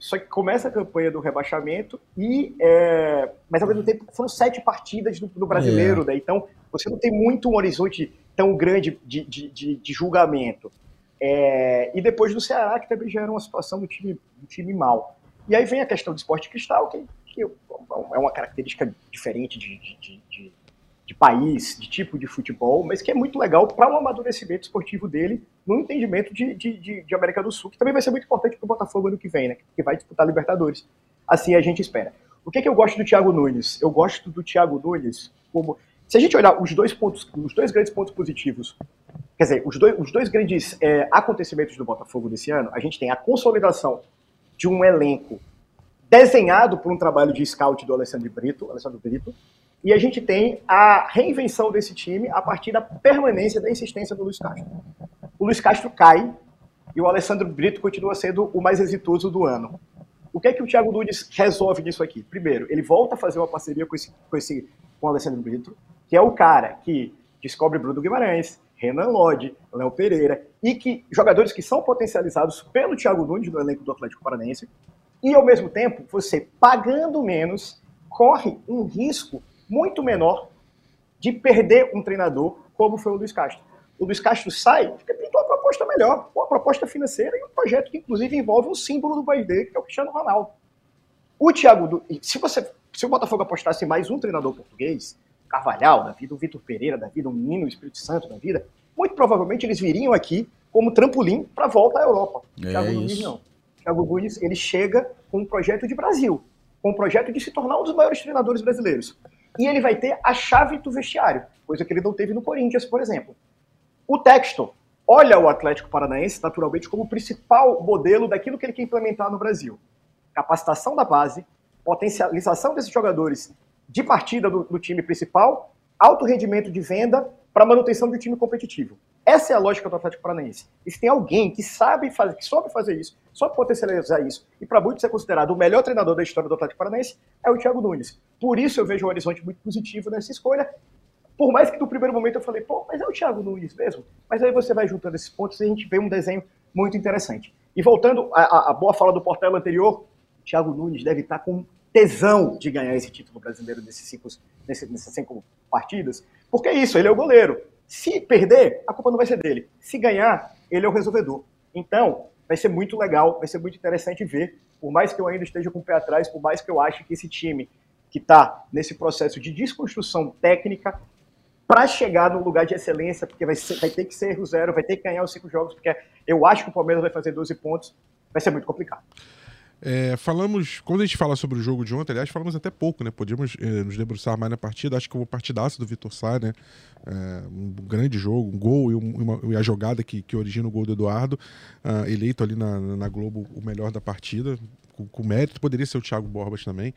Só que começa a campanha do rebaixamento e... É, mas ao mesmo tempo foram sete partidas do, do brasileiro, é. né? Então você não tem muito um horizonte tão grande de, de, de, de julgamento. É, e depois do Ceará, que também já era uma situação do time, do time mal. E aí vem a questão do esporte cristal, que, que é uma característica diferente de, de, de, de, país, de tipo de futebol, mas que é muito legal para o um amadurecimento esportivo dele no entendimento de, de, de, América do Sul, que também vai ser muito importante para o Botafogo ano que vem, né? Que vai disputar Libertadores. Assim a gente espera. O que, é que eu gosto do Thiago Nunes? Eu gosto do Thiago Nunes como. Se a gente olhar os dois pontos, os dois grandes pontos positivos, quer dizer, os dois, os dois grandes é, acontecimentos do Botafogo desse ano, a gente tem a consolidação de um elenco desenhado por um trabalho de scout do Alessandro Brito, Alessandro Brito, e a gente tem a reinvenção desse time a partir da permanência da insistência do Luiz Castro. O Luiz Castro cai e o Alessandro Brito continua sendo o mais exitoso do ano. O que é que o Thiago Nunes resolve nisso aqui? Primeiro, ele volta a fazer uma parceria com, esse, com, esse, com o Alessandro Brito, que é o cara que descobre Bruno Guimarães, Renan Lodge, Léo Pereira, e que jogadores que são potencializados pelo Thiago Nunes no elenco do Atlético Paranaense, e, ao mesmo tempo, você pagando menos, corre um risco muito menor de perder um treinador como foi o Luiz Castro. O Luiz Castro sai porque tem uma proposta melhor, uma proposta financeira e um projeto que, inclusive, envolve um símbolo do país dele, que é o Cristiano Ronaldo. O Thiago, se você, se o Botafogo apostasse em mais um treinador português, Carvalhal da vida, o Vitor Pereira da vida, o Menino, o Espírito Santo da vida, muito provavelmente eles viriam aqui como trampolim para a volta à Europa.
É Thiago Nunes
não. Thiago Nunes ele chega com um projeto de Brasil, com um projeto de se tornar um dos maiores treinadores brasileiros. E ele vai ter a chave do vestiário, coisa que ele não teve no Corinthians, por exemplo. O Texto olha o Atlético Paranaense, naturalmente, como o principal modelo daquilo que ele quer implementar no Brasil. Capacitação da base, potencialização desses jogadores de partida do, do time principal, alto rendimento de venda para manutenção do time competitivo. Essa é a lógica do Atlético Paranaense. E se tem alguém que sabe fazer, que soube fazer isso, soube potencializar isso, e para muitos é considerado o melhor treinador da história do Atlético Paranaense, é o Thiago Nunes. Por isso eu vejo um horizonte muito positivo nessa escolha. Por mais que no primeiro momento eu falei, pô, mas é o Thiago Nunes mesmo. Mas aí você vai juntando esses pontos e a gente vê um desenho muito interessante. E voltando à, à boa fala do Portela anterior, Thiago Nunes deve estar com tesão de ganhar esse título brasileiro nesses cinco, nessas cinco partidas, porque é isso, ele é o goleiro. Se perder, a culpa não vai ser dele. Se ganhar, ele é o resolvedor. Então, vai ser muito legal, vai ser muito interessante ver. Por mais que eu ainda esteja com o pé atrás, por mais que eu ache que esse time que está nesse processo de desconstrução técnica, para chegar no lugar de excelência, porque vai, ser, vai ter que ser erro zero, vai ter que ganhar os cinco jogos, porque eu acho que o Palmeiras vai fazer 12 pontos, vai ser muito complicado.
É, falamos, quando a gente fala sobre o jogo de ontem, aliás, falamos até pouco, né? Podíamos é, nos debruçar mais na partida. Acho que o partidaço do Vitor Sá, né? É, um grande jogo, um gol e, uma, e a jogada que, que origina o gol do Eduardo, uh, eleito ali na, na Globo o melhor da partida, com, com mérito. Poderia ser o Thiago Borbas também.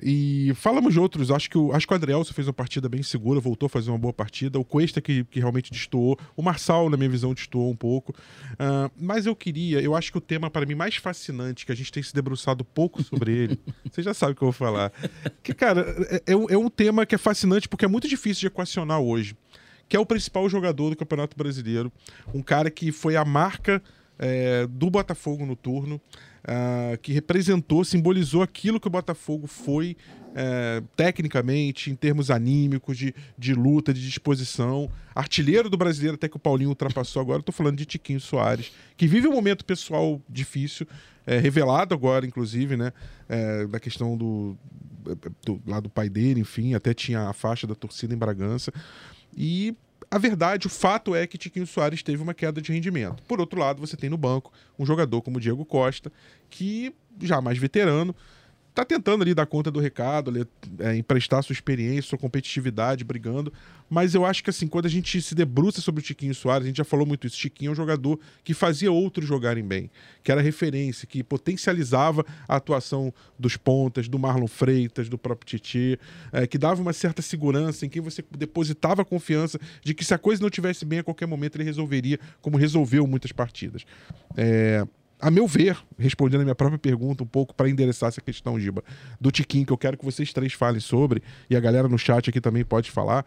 E falamos de outros, acho que o, acho que o Adrielso fez uma partida bem segura, voltou a fazer uma boa partida. O Cuesta que, que realmente destoou. O Marçal, na minha visão, destoou um pouco. Uh, mas eu queria, eu acho que o tema para mim mais fascinante, que a gente tem se debruçado pouco sobre ele, você já sabe o que eu vou falar. Que, cara, é, é, é um tema que é fascinante porque é muito difícil de equacionar hoje. Que é o principal jogador do Campeonato Brasileiro. Um cara que foi a marca é, do Botafogo no turno uh, que representou, simbolizou aquilo que o Botafogo foi uh, tecnicamente, em termos anímicos, de, de luta, de disposição. Artilheiro do brasileiro, até que o Paulinho ultrapassou agora. Estou falando de Tiquinho Soares, que vive um momento pessoal difícil, é, revelado agora, inclusive, né? É, da questão do, do, lá do pai dele, enfim, até tinha a faixa da torcida em Bragança. E a verdade, o fato é que Tiquinho Soares teve uma queda de rendimento. Por outro lado, você tem no banco um jogador como Diego Costa, que já mais veterano, tá tentando ali dar conta do recado, é, emprestar sua experiência, sua competitividade, brigando. Mas eu acho que assim, quando a gente se debruça sobre o Tiquinho Soares, a gente já falou muito isso. Tiquinho é um jogador que fazia outros jogarem bem, que era referência, que potencializava a atuação dos pontas, do Marlon Freitas, do próprio Titi, é, que dava uma certa segurança em que você depositava confiança de que se a coisa não tivesse bem a qualquer momento ele resolveria, como resolveu muitas partidas. É, a meu ver, respondendo a minha própria pergunta um pouco para endereçar essa questão, Giba, do Tiquinho, que eu quero que vocês três falem sobre, e a galera no chat aqui também pode falar,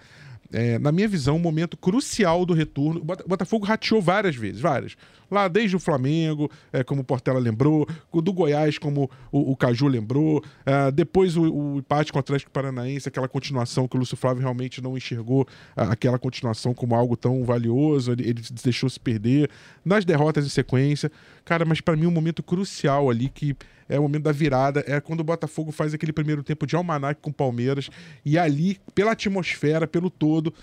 é, na minha visão, um momento crucial do retorno. O Botafogo rateou várias vezes, várias. Lá desde o Flamengo, é, como o Portela lembrou, do Goiás, como o, o Caju lembrou, é, depois o, o, empate com o Atlético Paranaense, aquela continuação que o Lúcio Flávio realmente não enxergou aquela continuação como algo tão valioso, ele, ele deixou se perder, nas derrotas em sequência. Cara, mas para mim um momento crucial ali que é o momento da virada, é quando o Botafogo faz aquele primeiro tempo de almanac com o Palmeiras. E ali, pela atmosfera, pelo todo,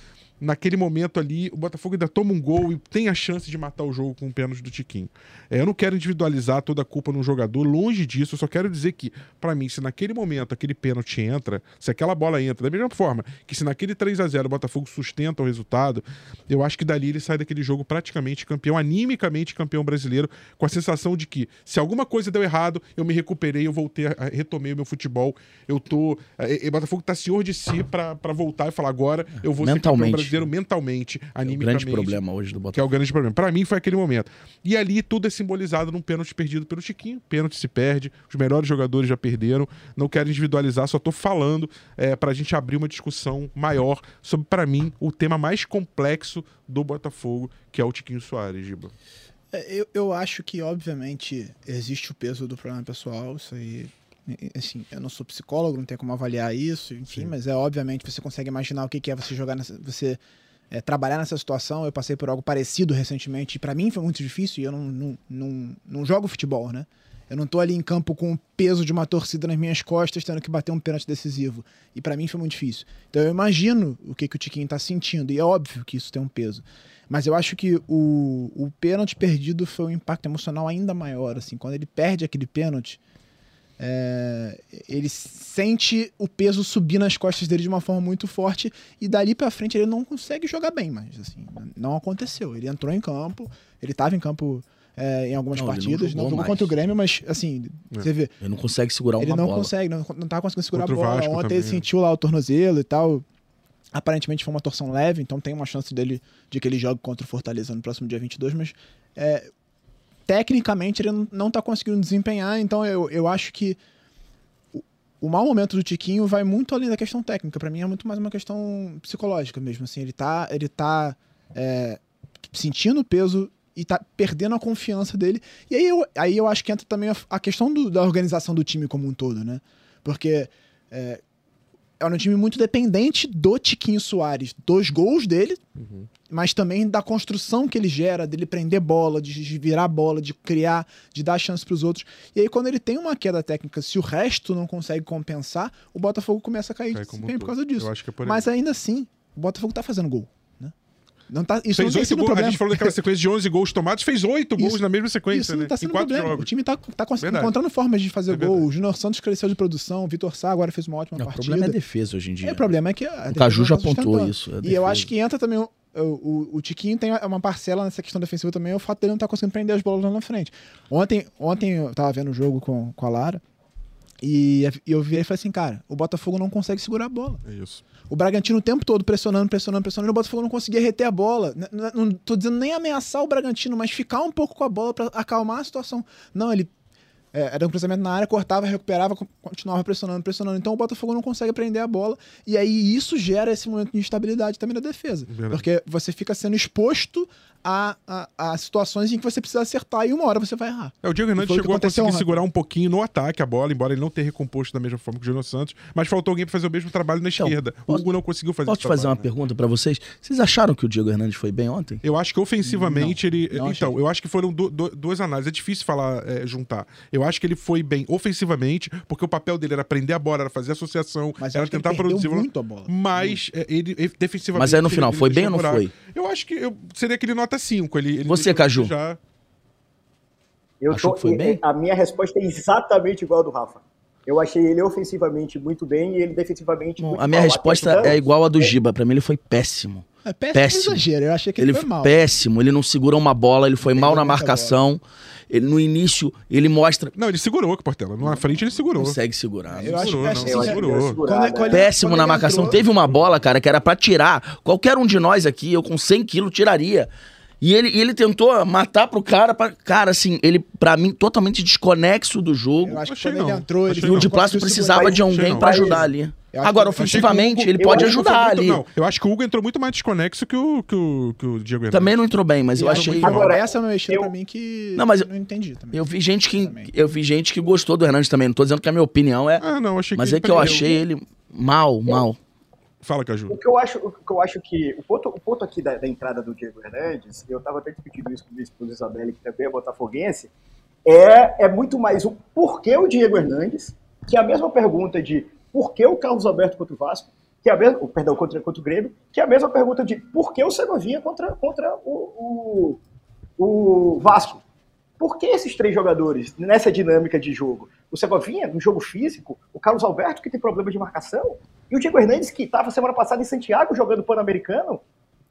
naquele momento ali, o Botafogo ainda toma um gol e tem a chance de matar o jogo com o pênalti do Tiquinho. É, eu não quero individualizar toda a culpa no jogador, longe disso, eu só quero dizer que, para mim, se naquele momento aquele pênalti entra, se aquela bola entra, da mesma forma que se naquele 3 a 0 o Botafogo sustenta o resultado, eu acho que dali ele sai daquele jogo praticamente campeão, animicamente campeão brasileiro, com a sensação de que se alguma coisa deu errado, eu me recuperei, eu voltei, retomei o meu futebol, eu tô. É, o Botafogo tá senhor de si para voltar e falar agora eu vou ser campeão brasileiro mentalmente, animicamente. É o
grande problema hoje do Botafogo.
Que é o grande problema. Para mim foi aquele momento. E ali tudo é simbolizado num pênalti perdido pelo Chiquinho. Pênalti se perde, os melhores jogadores já perderam. Não quero individualizar, só tô falando é, para a gente abrir uma discussão maior sobre, para mim, o tema mais complexo do Botafogo, que é o Tiquinho Soares, Giba.
É, eu, eu acho que, obviamente, existe o peso do problema pessoal, isso aí assim, eu não sou psicólogo, não tenho como avaliar isso, enfim, Sim. mas é obviamente você consegue imaginar o que é você jogar nessa, você é, trabalhar nessa situação. Eu passei por algo parecido recentemente e para mim foi muito difícil e eu não, não, não, não jogo futebol, né? Eu não tô ali em campo com o peso de uma torcida nas minhas costas, tendo que bater um pênalti decisivo. E para mim foi muito difícil. Então eu imagino o que, que o Tiquinho tá sentindo, e é óbvio que isso tem um peso. Mas eu acho que o, o pênalti perdido foi um impacto emocional ainda maior. Assim, quando ele perde aquele pênalti, é, ele sente o peso subir nas costas dele de uma forma muito forte e dali para frente ele não consegue jogar bem, mas assim, não aconteceu. Ele entrou em campo, ele estava em campo é, em algumas não, partidas, não, não jogou contra o Grêmio, mas assim, é. você vê.
Ele não consegue segurar
uma bola. Ele não consegue, não, não tá conseguindo segurar contra a bola. Ontem também, ele é. sentiu lá o tornozelo e tal. Aparentemente foi uma torção leve, então tem uma chance dele de que ele jogue contra o Fortaleza no próximo dia 22, mas é, tecnicamente ele não está conseguindo desempenhar, então eu, eu acho que o, mau momento do Tiquinho vai muito além da questão técnica. Para mim é muito mais uma questão psicológica mesmo. Assim, ele tá, ele tá é, sentindo o peso e tá perdendo a confiança dele. E aí eu, aí eu acho que entra também a, a questão do, da organização do time como um todo, né? Porque é, é um time muito dependente do Tiquinho Soares, dos gols dele, uhum. mas também da construção que ele gera, dele prender bola, de virar bola, de criar, de dar chance para os outros. E aí, quando ele tem uma queda técnica, se o resto não consegue compensar, o Botafogo começa a cair Cai por causa disso. É mas ainda assim, o Botafogo tá fazendo gol. Não tá, isso
fez
não
oito gols. A gente falou daquela sequência de 11 gols tomados, fez oito gols na mesma sequência, isso
não
né?
Tá sendo em quatro problema. jogos. O time tá, tá encontrando formas de fazer é gol. O Junior Santos cresceu de produção, o Vitor Sá agora fez uma ótima não, partida.
O problema é a defesa hoje em dia.
É, o problema é que
a o Caju já tá apontou isso.
E eu acho que entra também o, o, o, Tiquinho tem uma parcela nessa questão defensiva também, é o fato dele não estar tá conseguindo prender as bolas lá na frente. Ontem, ontem eu tava vendo o jogo com, com a Lara e eu vi e falei assim, cara, o Botafogo não consegue segurar a bola.
É isso.
O Bragantino o tempo todo pressionando, pressionando, pressionando, e o Botafogo não conseguia reter a bola. Não, não tô dizendo nem ameaçar o Bragantino, mas ficar um pouco com a bola para acalmar a situação. Não, ele é, era um cruzamento na área, cortava, recuperava, continuava pressionando, pressionando. Então o Botafogo não consegue prender a bola. E aí isso gera esse momento de instabilidade também na defesa. Verdade. Porque você fica sendo exposto a, a, a, situações em que você precisa acertar e uma hora você vai errar.
É, o Diego Hernandes chegou a conseguir segurar um pouquinho no ataque a bola, embora ele não tenha recomposto da mesma forma que o Júnior Santos, mas faltou alguém para fazer o mesmo trabalho na então, esquerda. o Hugo não conseguiu fazer
Posso te fazer uma né? pergunta para vocês? Vocês acharam que o Diego Hernandes foi bem ontem?
Eu acho que ofensivamente não, ele. Não então, achei. eu acho que foram do, do, duas análises. É difícil falar, é, juntar. Eu acho que ele foi bem ofensivamente, porque o papel dele era prender a bola, era fazer associação,
mas
era tentar produzir.
Muito a bola.
Mas é, ele, defensivamente.
Mas aí no final, foi bem ou não foi?
Eu acho que eu, seria aquele nota 5. Ele, ele
Você, Caju? Já...
Eu tô, que foi bem? A minha resposta é exatamente igual a do Rafa. Eu achei ele ofensivamente muito bem e ele defensivamente Bom, muito
A minha
mal.
resposta é igual a do Giba. Para mim ele foi péssimo.
É péssimo, péssimo. exagero. Eu achei que ele, ele foi mal.
Péssimo. Ele não segurou uma bola, ele foi ele mal na marcação. Ele, no início, ele mostra.
Não, ele segurou com o Portela. Na frente ele segurou.
Consegue segurar.
Eu acho que não, segurou.
Quando, quando, Péssimo quando na marcação. Entrou... Teve uma bola, cara, que era para tirar. Qualquer um de nós aqui, eu com 100 quilos, tiraria. E ele, ele tentou matar pro cara. Pra, cara, assim, ele, pra mim, totalmente desconexo do jogo. Eu
acho que quando ele entrou, ele
E o de plástico precisava de alguém para ajudar ali. Agora, ofensivamente, Hugo, ele pode ajudar ali. Não,
eu acho que o Hugo entrou muito mais desconexo que o, que o, que o Diego Hernandes.
Também não entrou bem, mas eu, eu achei.
Agora, essa é uma mexida eu... pra mim que
não, mas
eu não entendi também.
Eu vi gente que, eu vi gente que gostou do Hernandes também. Não tô dizendo que a minha opinião é.
Ah, não, achei
mas é que eu achei ele mal, mal.
Fala, Caju.
O que eu acho, o que, eu acho que. O ponto, o ponto aqui da, da entrada do Diego Hernandes, eu estava até discutindo isso com minha esposa Isabelle, que também é botafoguense, é, é muito mais o porquê o Diego Hernandes, que é a mesma pergunta de por que o Carlos Alberto contra o Vasco, que é a mesma, perdão, contra, contra o Grêmio, que é a mesma pergunta de por que o Segovinha contra, contra o, o, o Vasco. Por que esses três jogadores nessa dinâmica de jogo? O Segovinha, no jogo físico, o Carlos Alberto, que tem problema de marcação, e o Diego Hernandes, que estava semana passada em Santiago jogando Pan-Americano.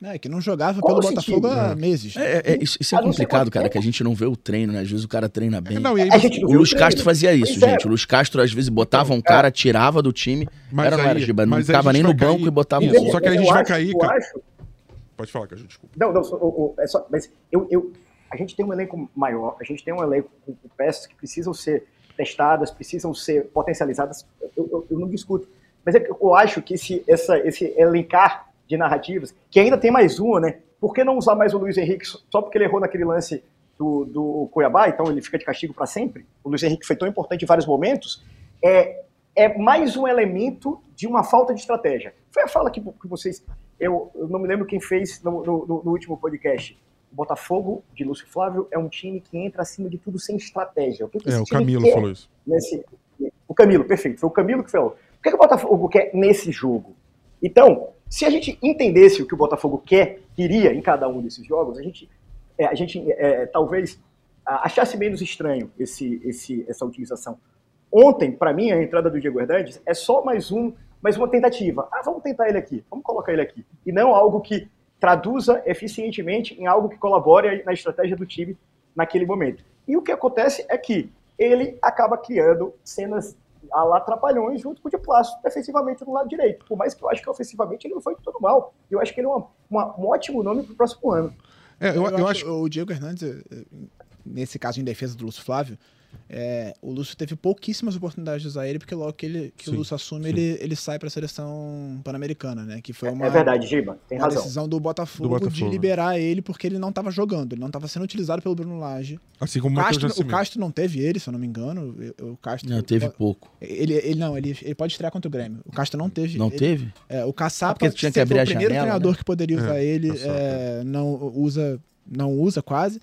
É, que não jogava Qual pelo Botafogo há meses.
É, é, isso, isso é complicado, cara, que a gente não vê o treino, né? Às vezes o cara treina bem. Não, aí, o Luiz Castro fazia isso, pois gente. É. O Luiz Castro, às vezes, botava um cara, tirava do time. Mas era, aí, não era, Giba, não ficava nem no banco cair. e botava
isso, um Só que aí a gente vai cair, cara. Acho... Pode falar, cara, desculpa.
Não, não, o, o, é só, mas eu, eu, a gente tem um elenco maior, a gente tem um elenco com, peças que precisam ser testadas, precisam ser potencializadas. Eu, eu, eu não discuto. Mas é eu acho que esse, essa, esse elencar de narrativas, que ainda tem mais uma, né? Por que não usar mais o Luiz Henrique só porque ele errou naquele lance do, do Cuiabá, então ele fica de castigo para sempre? O Luiz Henrique foi tão importante em vários momentos. É, é mais um elemento de uma falta de estratégia. Foi a fala que, que vocês. Eu, eu não me lembro quem fez no, no, no último podcast. O Botafogo de Lúcio Flávio é um time que entra acima de tudo sem estratégia.
O que, que é, o Camilo falou isso.
Nesse... O Camilo, perfeito. Foi o Camilo que falou. O que, que o Botafogo quer nesse jogo? Então, se a gente entendesse o que o Botafogo quer, queria em cada um desses jogos, a gente, é, a gente é, talvez achasse menos estranho esse, esse, essa utilização. Ontem, para mim, a entrada do Diego Hernandes é só mais, um, mais uma tentativa. Ah, vamos tentar ele aqui, vamos colocar ele aqui. E não algo que traduza eficientemente em algo que colabore na estratégia do time naquele momento. E o que acontece é que ele acaba criando cenas a lá Trapalhões junto com o de Plástico defensivamente no lado direito. Por mais que eu acho que ofensivamente ele não foi todo mal. Eu acho que ele é uma, uma, um ótimo nome para o próximo ano.
É, eu, eu, eu acho, acho... O Diego Hernandes, eh, eh, nesse caso em defesa do Lúcio Flávio, é, o Lúcio teve pouquíssimas oportunidades de usar ele, porque logo que, ele, que sim, o Lúcio assume, ele, ele sai para a seleção pan-americana, né? Que foi é, uma,
é verdade, Giba, tem
uma razão. decisão do Botafogo, do Botafogo, de liberar ele porque ele não estava jogando, ele não estava sendo utilizado pelo Bruno Lage.
Assim como
o Castro, o Castro não teve ele, se eu não me engano. O Castro,
não, teve pouco.
Ele, ele não, ele, ele pode estrear contra o Grêmio. O Castro não teve.
Não
ele,
teve?
É, o Caçapa ah,
tinha que abrir
foi
a
o primeiro
janela,
treinador
né?
que poderia usar é, ele, é, não usa, não usa quase.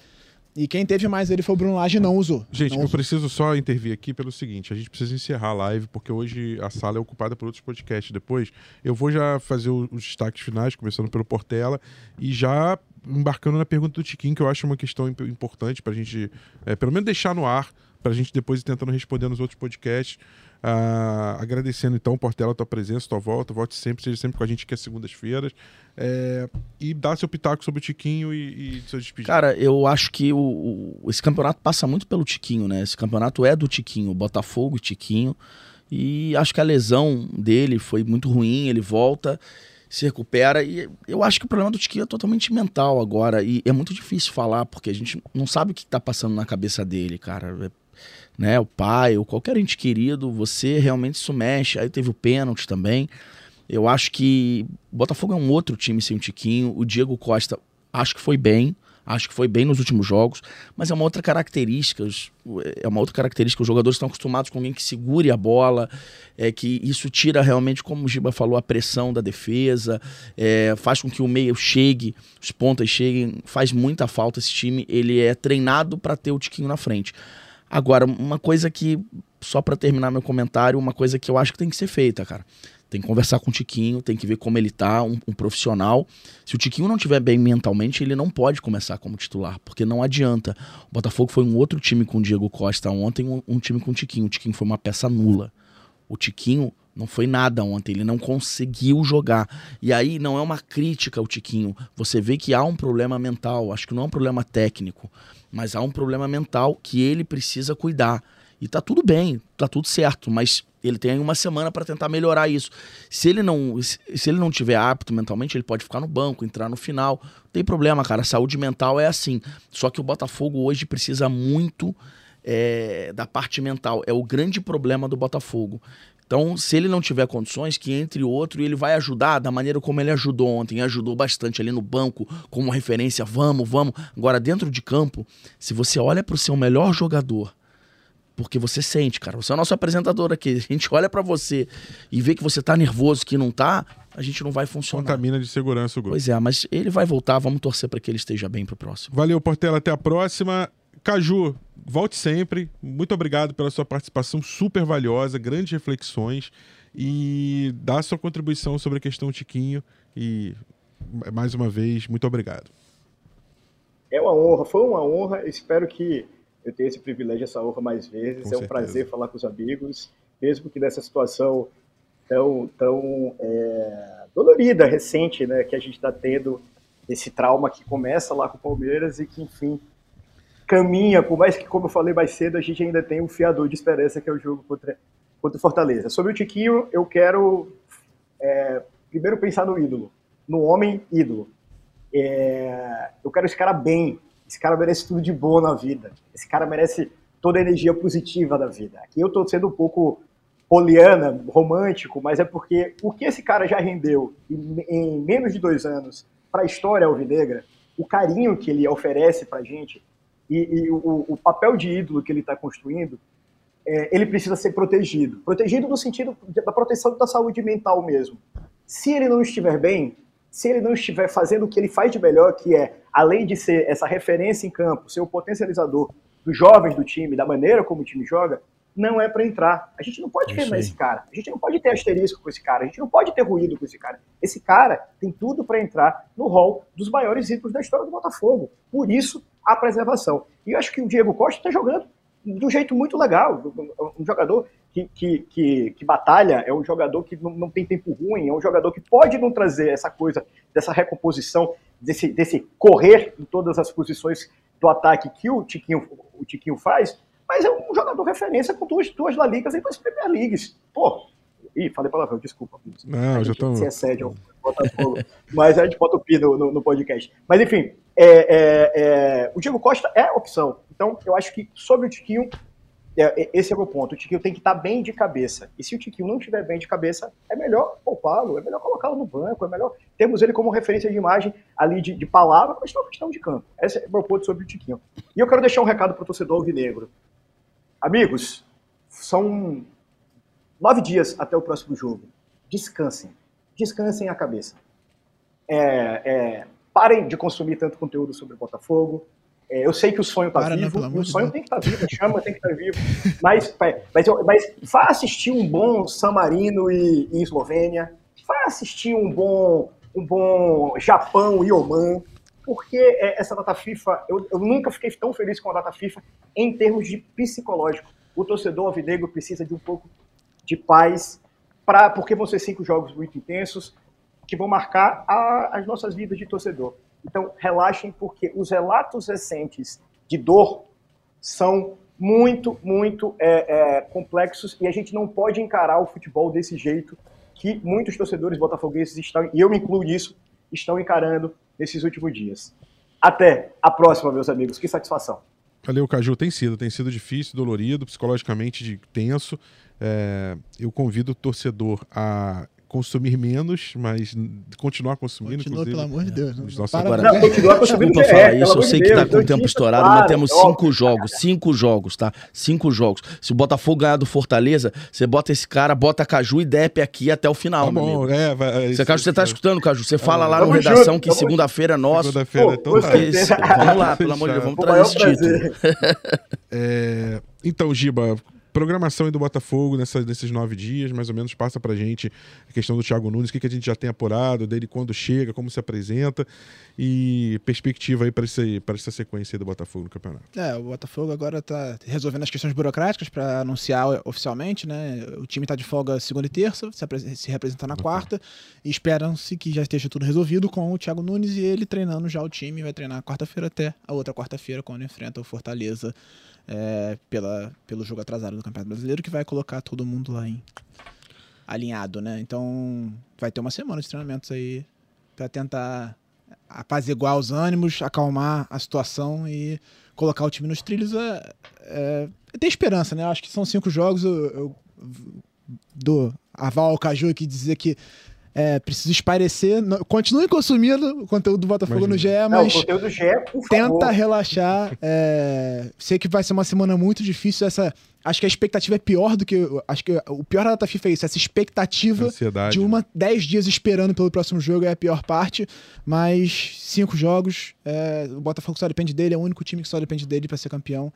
E quem teve mais ele foi o Bruno Lage e não usou.
Gente,
não
eu
usou.
preciso só intervir aqui pelo seguinte: a gente precisa encerrar a live, porque hoje a sala é ocupada por outros podcasts. Depois, eu vou já fazer os destaques finais, começando pelo Portela, e já embarcando na pergunta do Tiquinho, que eu acho uma questão importante para a gente, é, pelo menos, deixar no ar, para a gente depois ir tentando responder nos outros podcasts. Uh, agradecendo então, Portela, tua presença, tua volta, volte sempre, seja sempre com a gente que é segundas-feiras. É, e dá seu pitaco sobre o Tiquinho e, e seu despedida.
Cara, eu acho que o, o, esse campeonato passa muito pelo Tiquinho, né? Esse campeonato é do Tiquinho, Botafogo e Tiquinho. E acho que a lesão dele foi muito ruim, ele volta, se recupera. E eu acho que o problema do Tiquinho é totalmente mental agora. E é muito difícil falar, porque a gente não sabe o que está passando na cabeça dele, cara. É né, o pai ou qualquer ente querido, você realmente isso mexe. Aí teve o pênalti também. Eu acho que Botafogo é um outro time sem o Tiquinho. O Diego Costa, acho que foi bem. Acho que foi bem nos últimos jogos, mas é uma outra característica. É uma outra característica. Os jogadores estão acostumados com alguém que segure a bola, é que isso tira realmente, como o Giba falou, a pressão da defesa, é, faz com que o meio chegue, os pontas cheguem. Faz muita falta esse time. Ele é treinado para ter o Tiquinho na frente. Agora, uma coisa que, só para terminar meu comentário, uma coisa que eu acho que tem que ser feita, cara. Tem que conversar com o Tiquinho, tem que ver como ele tá, um, um profissional. Se o Tiquinho não estiver bem mentalmente, ele não pode começar como titular, porque não adianta. O Botafogo foi um outro time com o Diego Costa ontem, um, um time com o Tiquinho. O Tiquinho foi uma peça nula. O Tiquinho não foi nada ontem, ele não conseguiu jogar. E aí não é uma crítica ao Tiquinho. Você vê que há um problema mental, acho que não é um problema técnico, mas há um problema mental que ele precisa cuidar. E tá tudo bem, tá tudo certo, mas ele tem uma semana para tentar melhorar isso. Se ele não, se ele não tiver apto mentalmente, ele pode ficar no banco, entrar no final. Não tem problema, cara. A saúde mental é assim. Só que o Botafogo hoje precisa muito é, da parte mental. É o grande problema do Botafogo. Então, se ele não tiver condições, que entre outro e ele vai ajudar da maneira como ele ajudou ontem, ajudou bastante ali no banco, como referência, vamos, vamos. Agora, dentro de campo, se você olha para o seu melhor jogador, porque você sente, cara, você é o nosso apresentador aqui, a gente olha para você e vê que você tá nervoso, que não tá, a gente não vai funcionar.
Contamina de segurança o grupo.
Pois é, mas ele vai voltar, vamos torcer para que ele esteja bem pro próximo.
Valeu, Portela, até a próxima. Caju, volte sempre. Muito obrigado pela sua participação super valiosa, grandes reflexões e dá sua contribuição sobre a questão Tiquinho. E mais uma vez, muito obrigado.
É uma honra, foi uma honra. Espero que eu tenha esse privilégio, essa honra mais vezes. Com é um certeza. prazer falar com os amigos, mesmo que nessa situação tão, tão é, dolorida, recente, né, que a gente está tendo esse trauma que começa lá com o Palmeiras e que, enfim, caminha, por mais que, como eu falei mais cedo, a gente ainda tem um fiador de esperança, que é o jogo contra, contra o Fortaleza. Sobre o Tiquinho, eu quero é, primeiro pensar no ídolo, no homem ídolo. É, eu quero esse cara bem, esse cara merece tudo de bom na vida, esse cara merece toda a energia positiva da vida. Aqui eu estou sendo um pouco poliana, romântico, mas é porque o que esse cara já rendeu em, em menos de dois anos para a história alvinegra, o carinho que ele oferece para gente, e, e o, o, papel de ídolo que ele está construindo, é, ele precisa ser protegido. Protegido no sentido da proteção da saúde mental mesmo. Se ele não estiver bem, se ele não estiver fazendo o que ele faz de melhor, que é, além de ser essa referência em campo, ser o potencializador dos jovens do time, da maneira como o time joga, não é para entrar. A gente não pode queimar esse cara. A gente não pode ter asterisco com esse cara. A gente não pode ter ruído com esse cara. Esse cara tem tudo para entrar no hall dos maiores ídolos da história do Botafogo. Por isso, a preservação. E eu acho que o Diego Costa está jogando de um jeito muito legal. Um jogador que, que, que, que batalha, é um jogador que não, não, tem tempo ruim, é um jogador que pode não trazer essa coisa, dessa recomposição, desse, desse correr em todas as posições do ataque que o Tiquinho, o Tiquinho faz, mas é um jogador treinador referência com duas, duas La Ligas e duas Premier Leagues. Pô, ih, falei palavrão, desculpa.
Não, já estamos...
Se excede ao Botafogo, mas a gente bota o pi no, no, no podcast. Mas enfim, é, é, é, o Diego Costa é opção. Então, eu acho que sobre o Tiquinho, é, é, esse é o meu ponto. O Tiquinho tem que estar bem de cabeça. E se o Tiquinho não estiver bem de cabeça, é melhor poupá-lo, é melhor colocá-lo no banco, é melhor termos ele como referência de imagem ali de, de palavra, mas não questão de campo. Esse é o meu ponto sobre o Tiquinho. E eu quero deixar um recado para o torcedor alvinegro. Amigos, são nove dias até o próximo jogo. Descansem. Descansem a cabeça. É, é, parem de consumir tanto conteúdo sobre o Botafogo. É, eu sei que o sonho está vivo, não, o sonho de tem que estar tá vivo, a chama tem que estar tá vivo. Mas, mas, mas vá assistir um bom San Marino e, e Eslovênia, vá assistir um bom, um bom Japão e Oman, porque é, essa data FIFA, eu, eu nunca fiquei tão feliz com a data FIFA em termos de psicológico. O torcedor alvinegro precisa de um pouco de paz, pra, porque vão ser cinco jogos muito intensos, que vão marcar a, as nossas vidas de torcedor. Então, relaxem, porque os relatos recentes de dor são muito, muito é, é, complexos e a gente não pode encarar o futebol desse jeito que muitos torcedores botafogueses estão, e eu me incluo nisso, estão encarando nesses últimos dias. Até a próxima, meus amigos. Que satisfação.
Valeu, Caju. Tem sido, tem sido difícil, dolorido, psicologicamente tenso. É, eu convido o torcedor a consumir menos, mas continuar consumindo.
Continua, pelo amor de Deus. Não,
nossa, agora, não, continua consumindo Desculpa falar isso, eu sei que tá com o tempo estourado, mas temos cinco jogos, cinco jogos, tá? Cinco jogos. Se o Botafogo ganhar do Fortaleza, você bota esse cara, bota Caju e Depe aqui até o final, tá bom, é, vai, você, Caju, você tá escutando, Caju? Você fala lá no Redação que segunda-feira é nosso. Segunda-feira, então tá. Vamos lá, pelo amor de Deus, vamos trazer esse título.
É, então, Giba, programação aí do Botafogo nessa, nesses nove dias, mais ou menos, passa pra gente a questão do Thiago Nunes, o que, que a gente já tem apurado dele quando chega, como se apresenta e perspectiva aí para essa sequência do Botafogo no campeonato.
É, o Botafogo agora está resolvendo as questões burocráticas para anunciar oficialmente, né? O time está de folga segunda e terça, se, se representa na quarta, e esperam-se que já esteja tudo resolvido com o Thiago Nunes e ele treinando já o time, vai treinar quarta-feira até a outra quarta-feira, quando enfrenta o Fortaleza é, pela, pelo jogo atrasado do Campeonato Brasileiro, que vai colocar todo mundo lá em alinhado, né? Então vai ter uma semana de treinamentos aí para tentar apaziguar os ânimos, acalmar a situação e colocar o time nos trilhos. É, é, tem esperança, né? Acho que são cinco jogos. Eu, eu dou aval ao Caju aqui dizer que é, preciso esparecer. continue consumindo o conteúdo do Botafogo Imagina. no GE, mas. Não, o
conteúdo do GE, por
tenta favor. relaxar. É, sei que vai ser uma semana muito difícil. Essa, acho que a expectativa é pior do que. Acho que o pior da data FIFA é isso. Essa expectativa Ansiedade, de uma né? 10 dias esperando pelo próximo jogo é a pior parte. Mas cinco jogos. É, o Botafogo só depende dele, é o único time que só depende dele para ser campeão.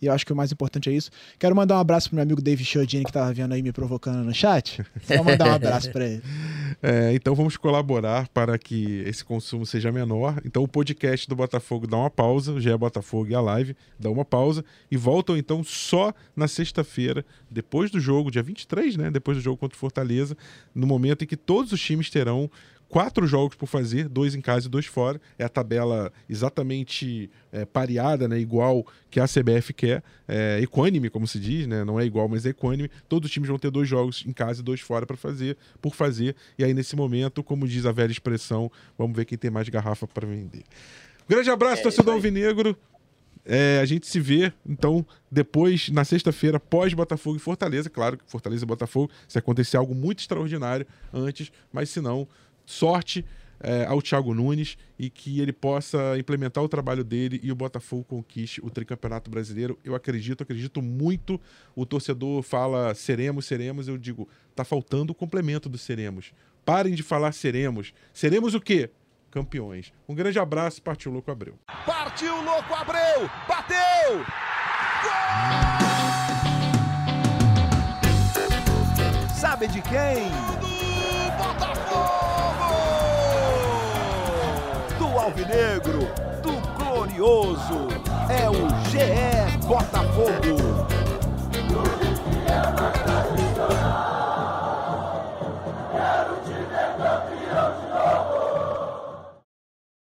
E eu acho que o mais importante é isso. Quero mandar um abraço pro meu amigo David Chodini, que tava vendo aí me provocando no chat. Só mandar um abraço para ele.
É, então vamos colaborar para que esse consumo seja menor. Então o podcast do Botafogo dá uma pausa, já é Botafogo e a live, dá uma pausa e voltam então só na sexta-feira, depois do jogo, dia 23, né? Depois do jogo contra o Fortaleza, no momento em que todos os times terão quatro jogos por fazer, dois em casa e dois fora. É a tabela exatamente é, pareada, né, igual que a CBF quer, é, equânime, como se diz, né, não é igual, mas é equânime. Todos os times vão ter dois jogos em casa e dois fora para fazer, por fazer. E aí, nesse momento, como diz a velha expressão, vamos ver quem tem mais garrafa para vender. Grande abraço, é, torcedor Alvinegro. É, a gente se vê, então, depois, na sexta-feira, pós Botafogo e Fortaleza. Claro que Fortaleza e Botafogo, se acontecer algo muito extraordinário antes, mas se não, sorte é, ao Thiago Nunes e que ele possa implementar o trabalho dele e o Botafogo conquiste o tricampeonato brasileiro. Eu acredito, acredito muito. O torcedor fala seremos, seremos. Eu digo, tá faltando o complemento do seremos. Parem de falar seremos. Seremos o quê? Campeões. Um grande abraço, partiu Louco Abreu.
Partiu Louco Abreu! Bateu! Gol! Sabe de quem? Alvinegro, do glorioso, é o GE Botafogo.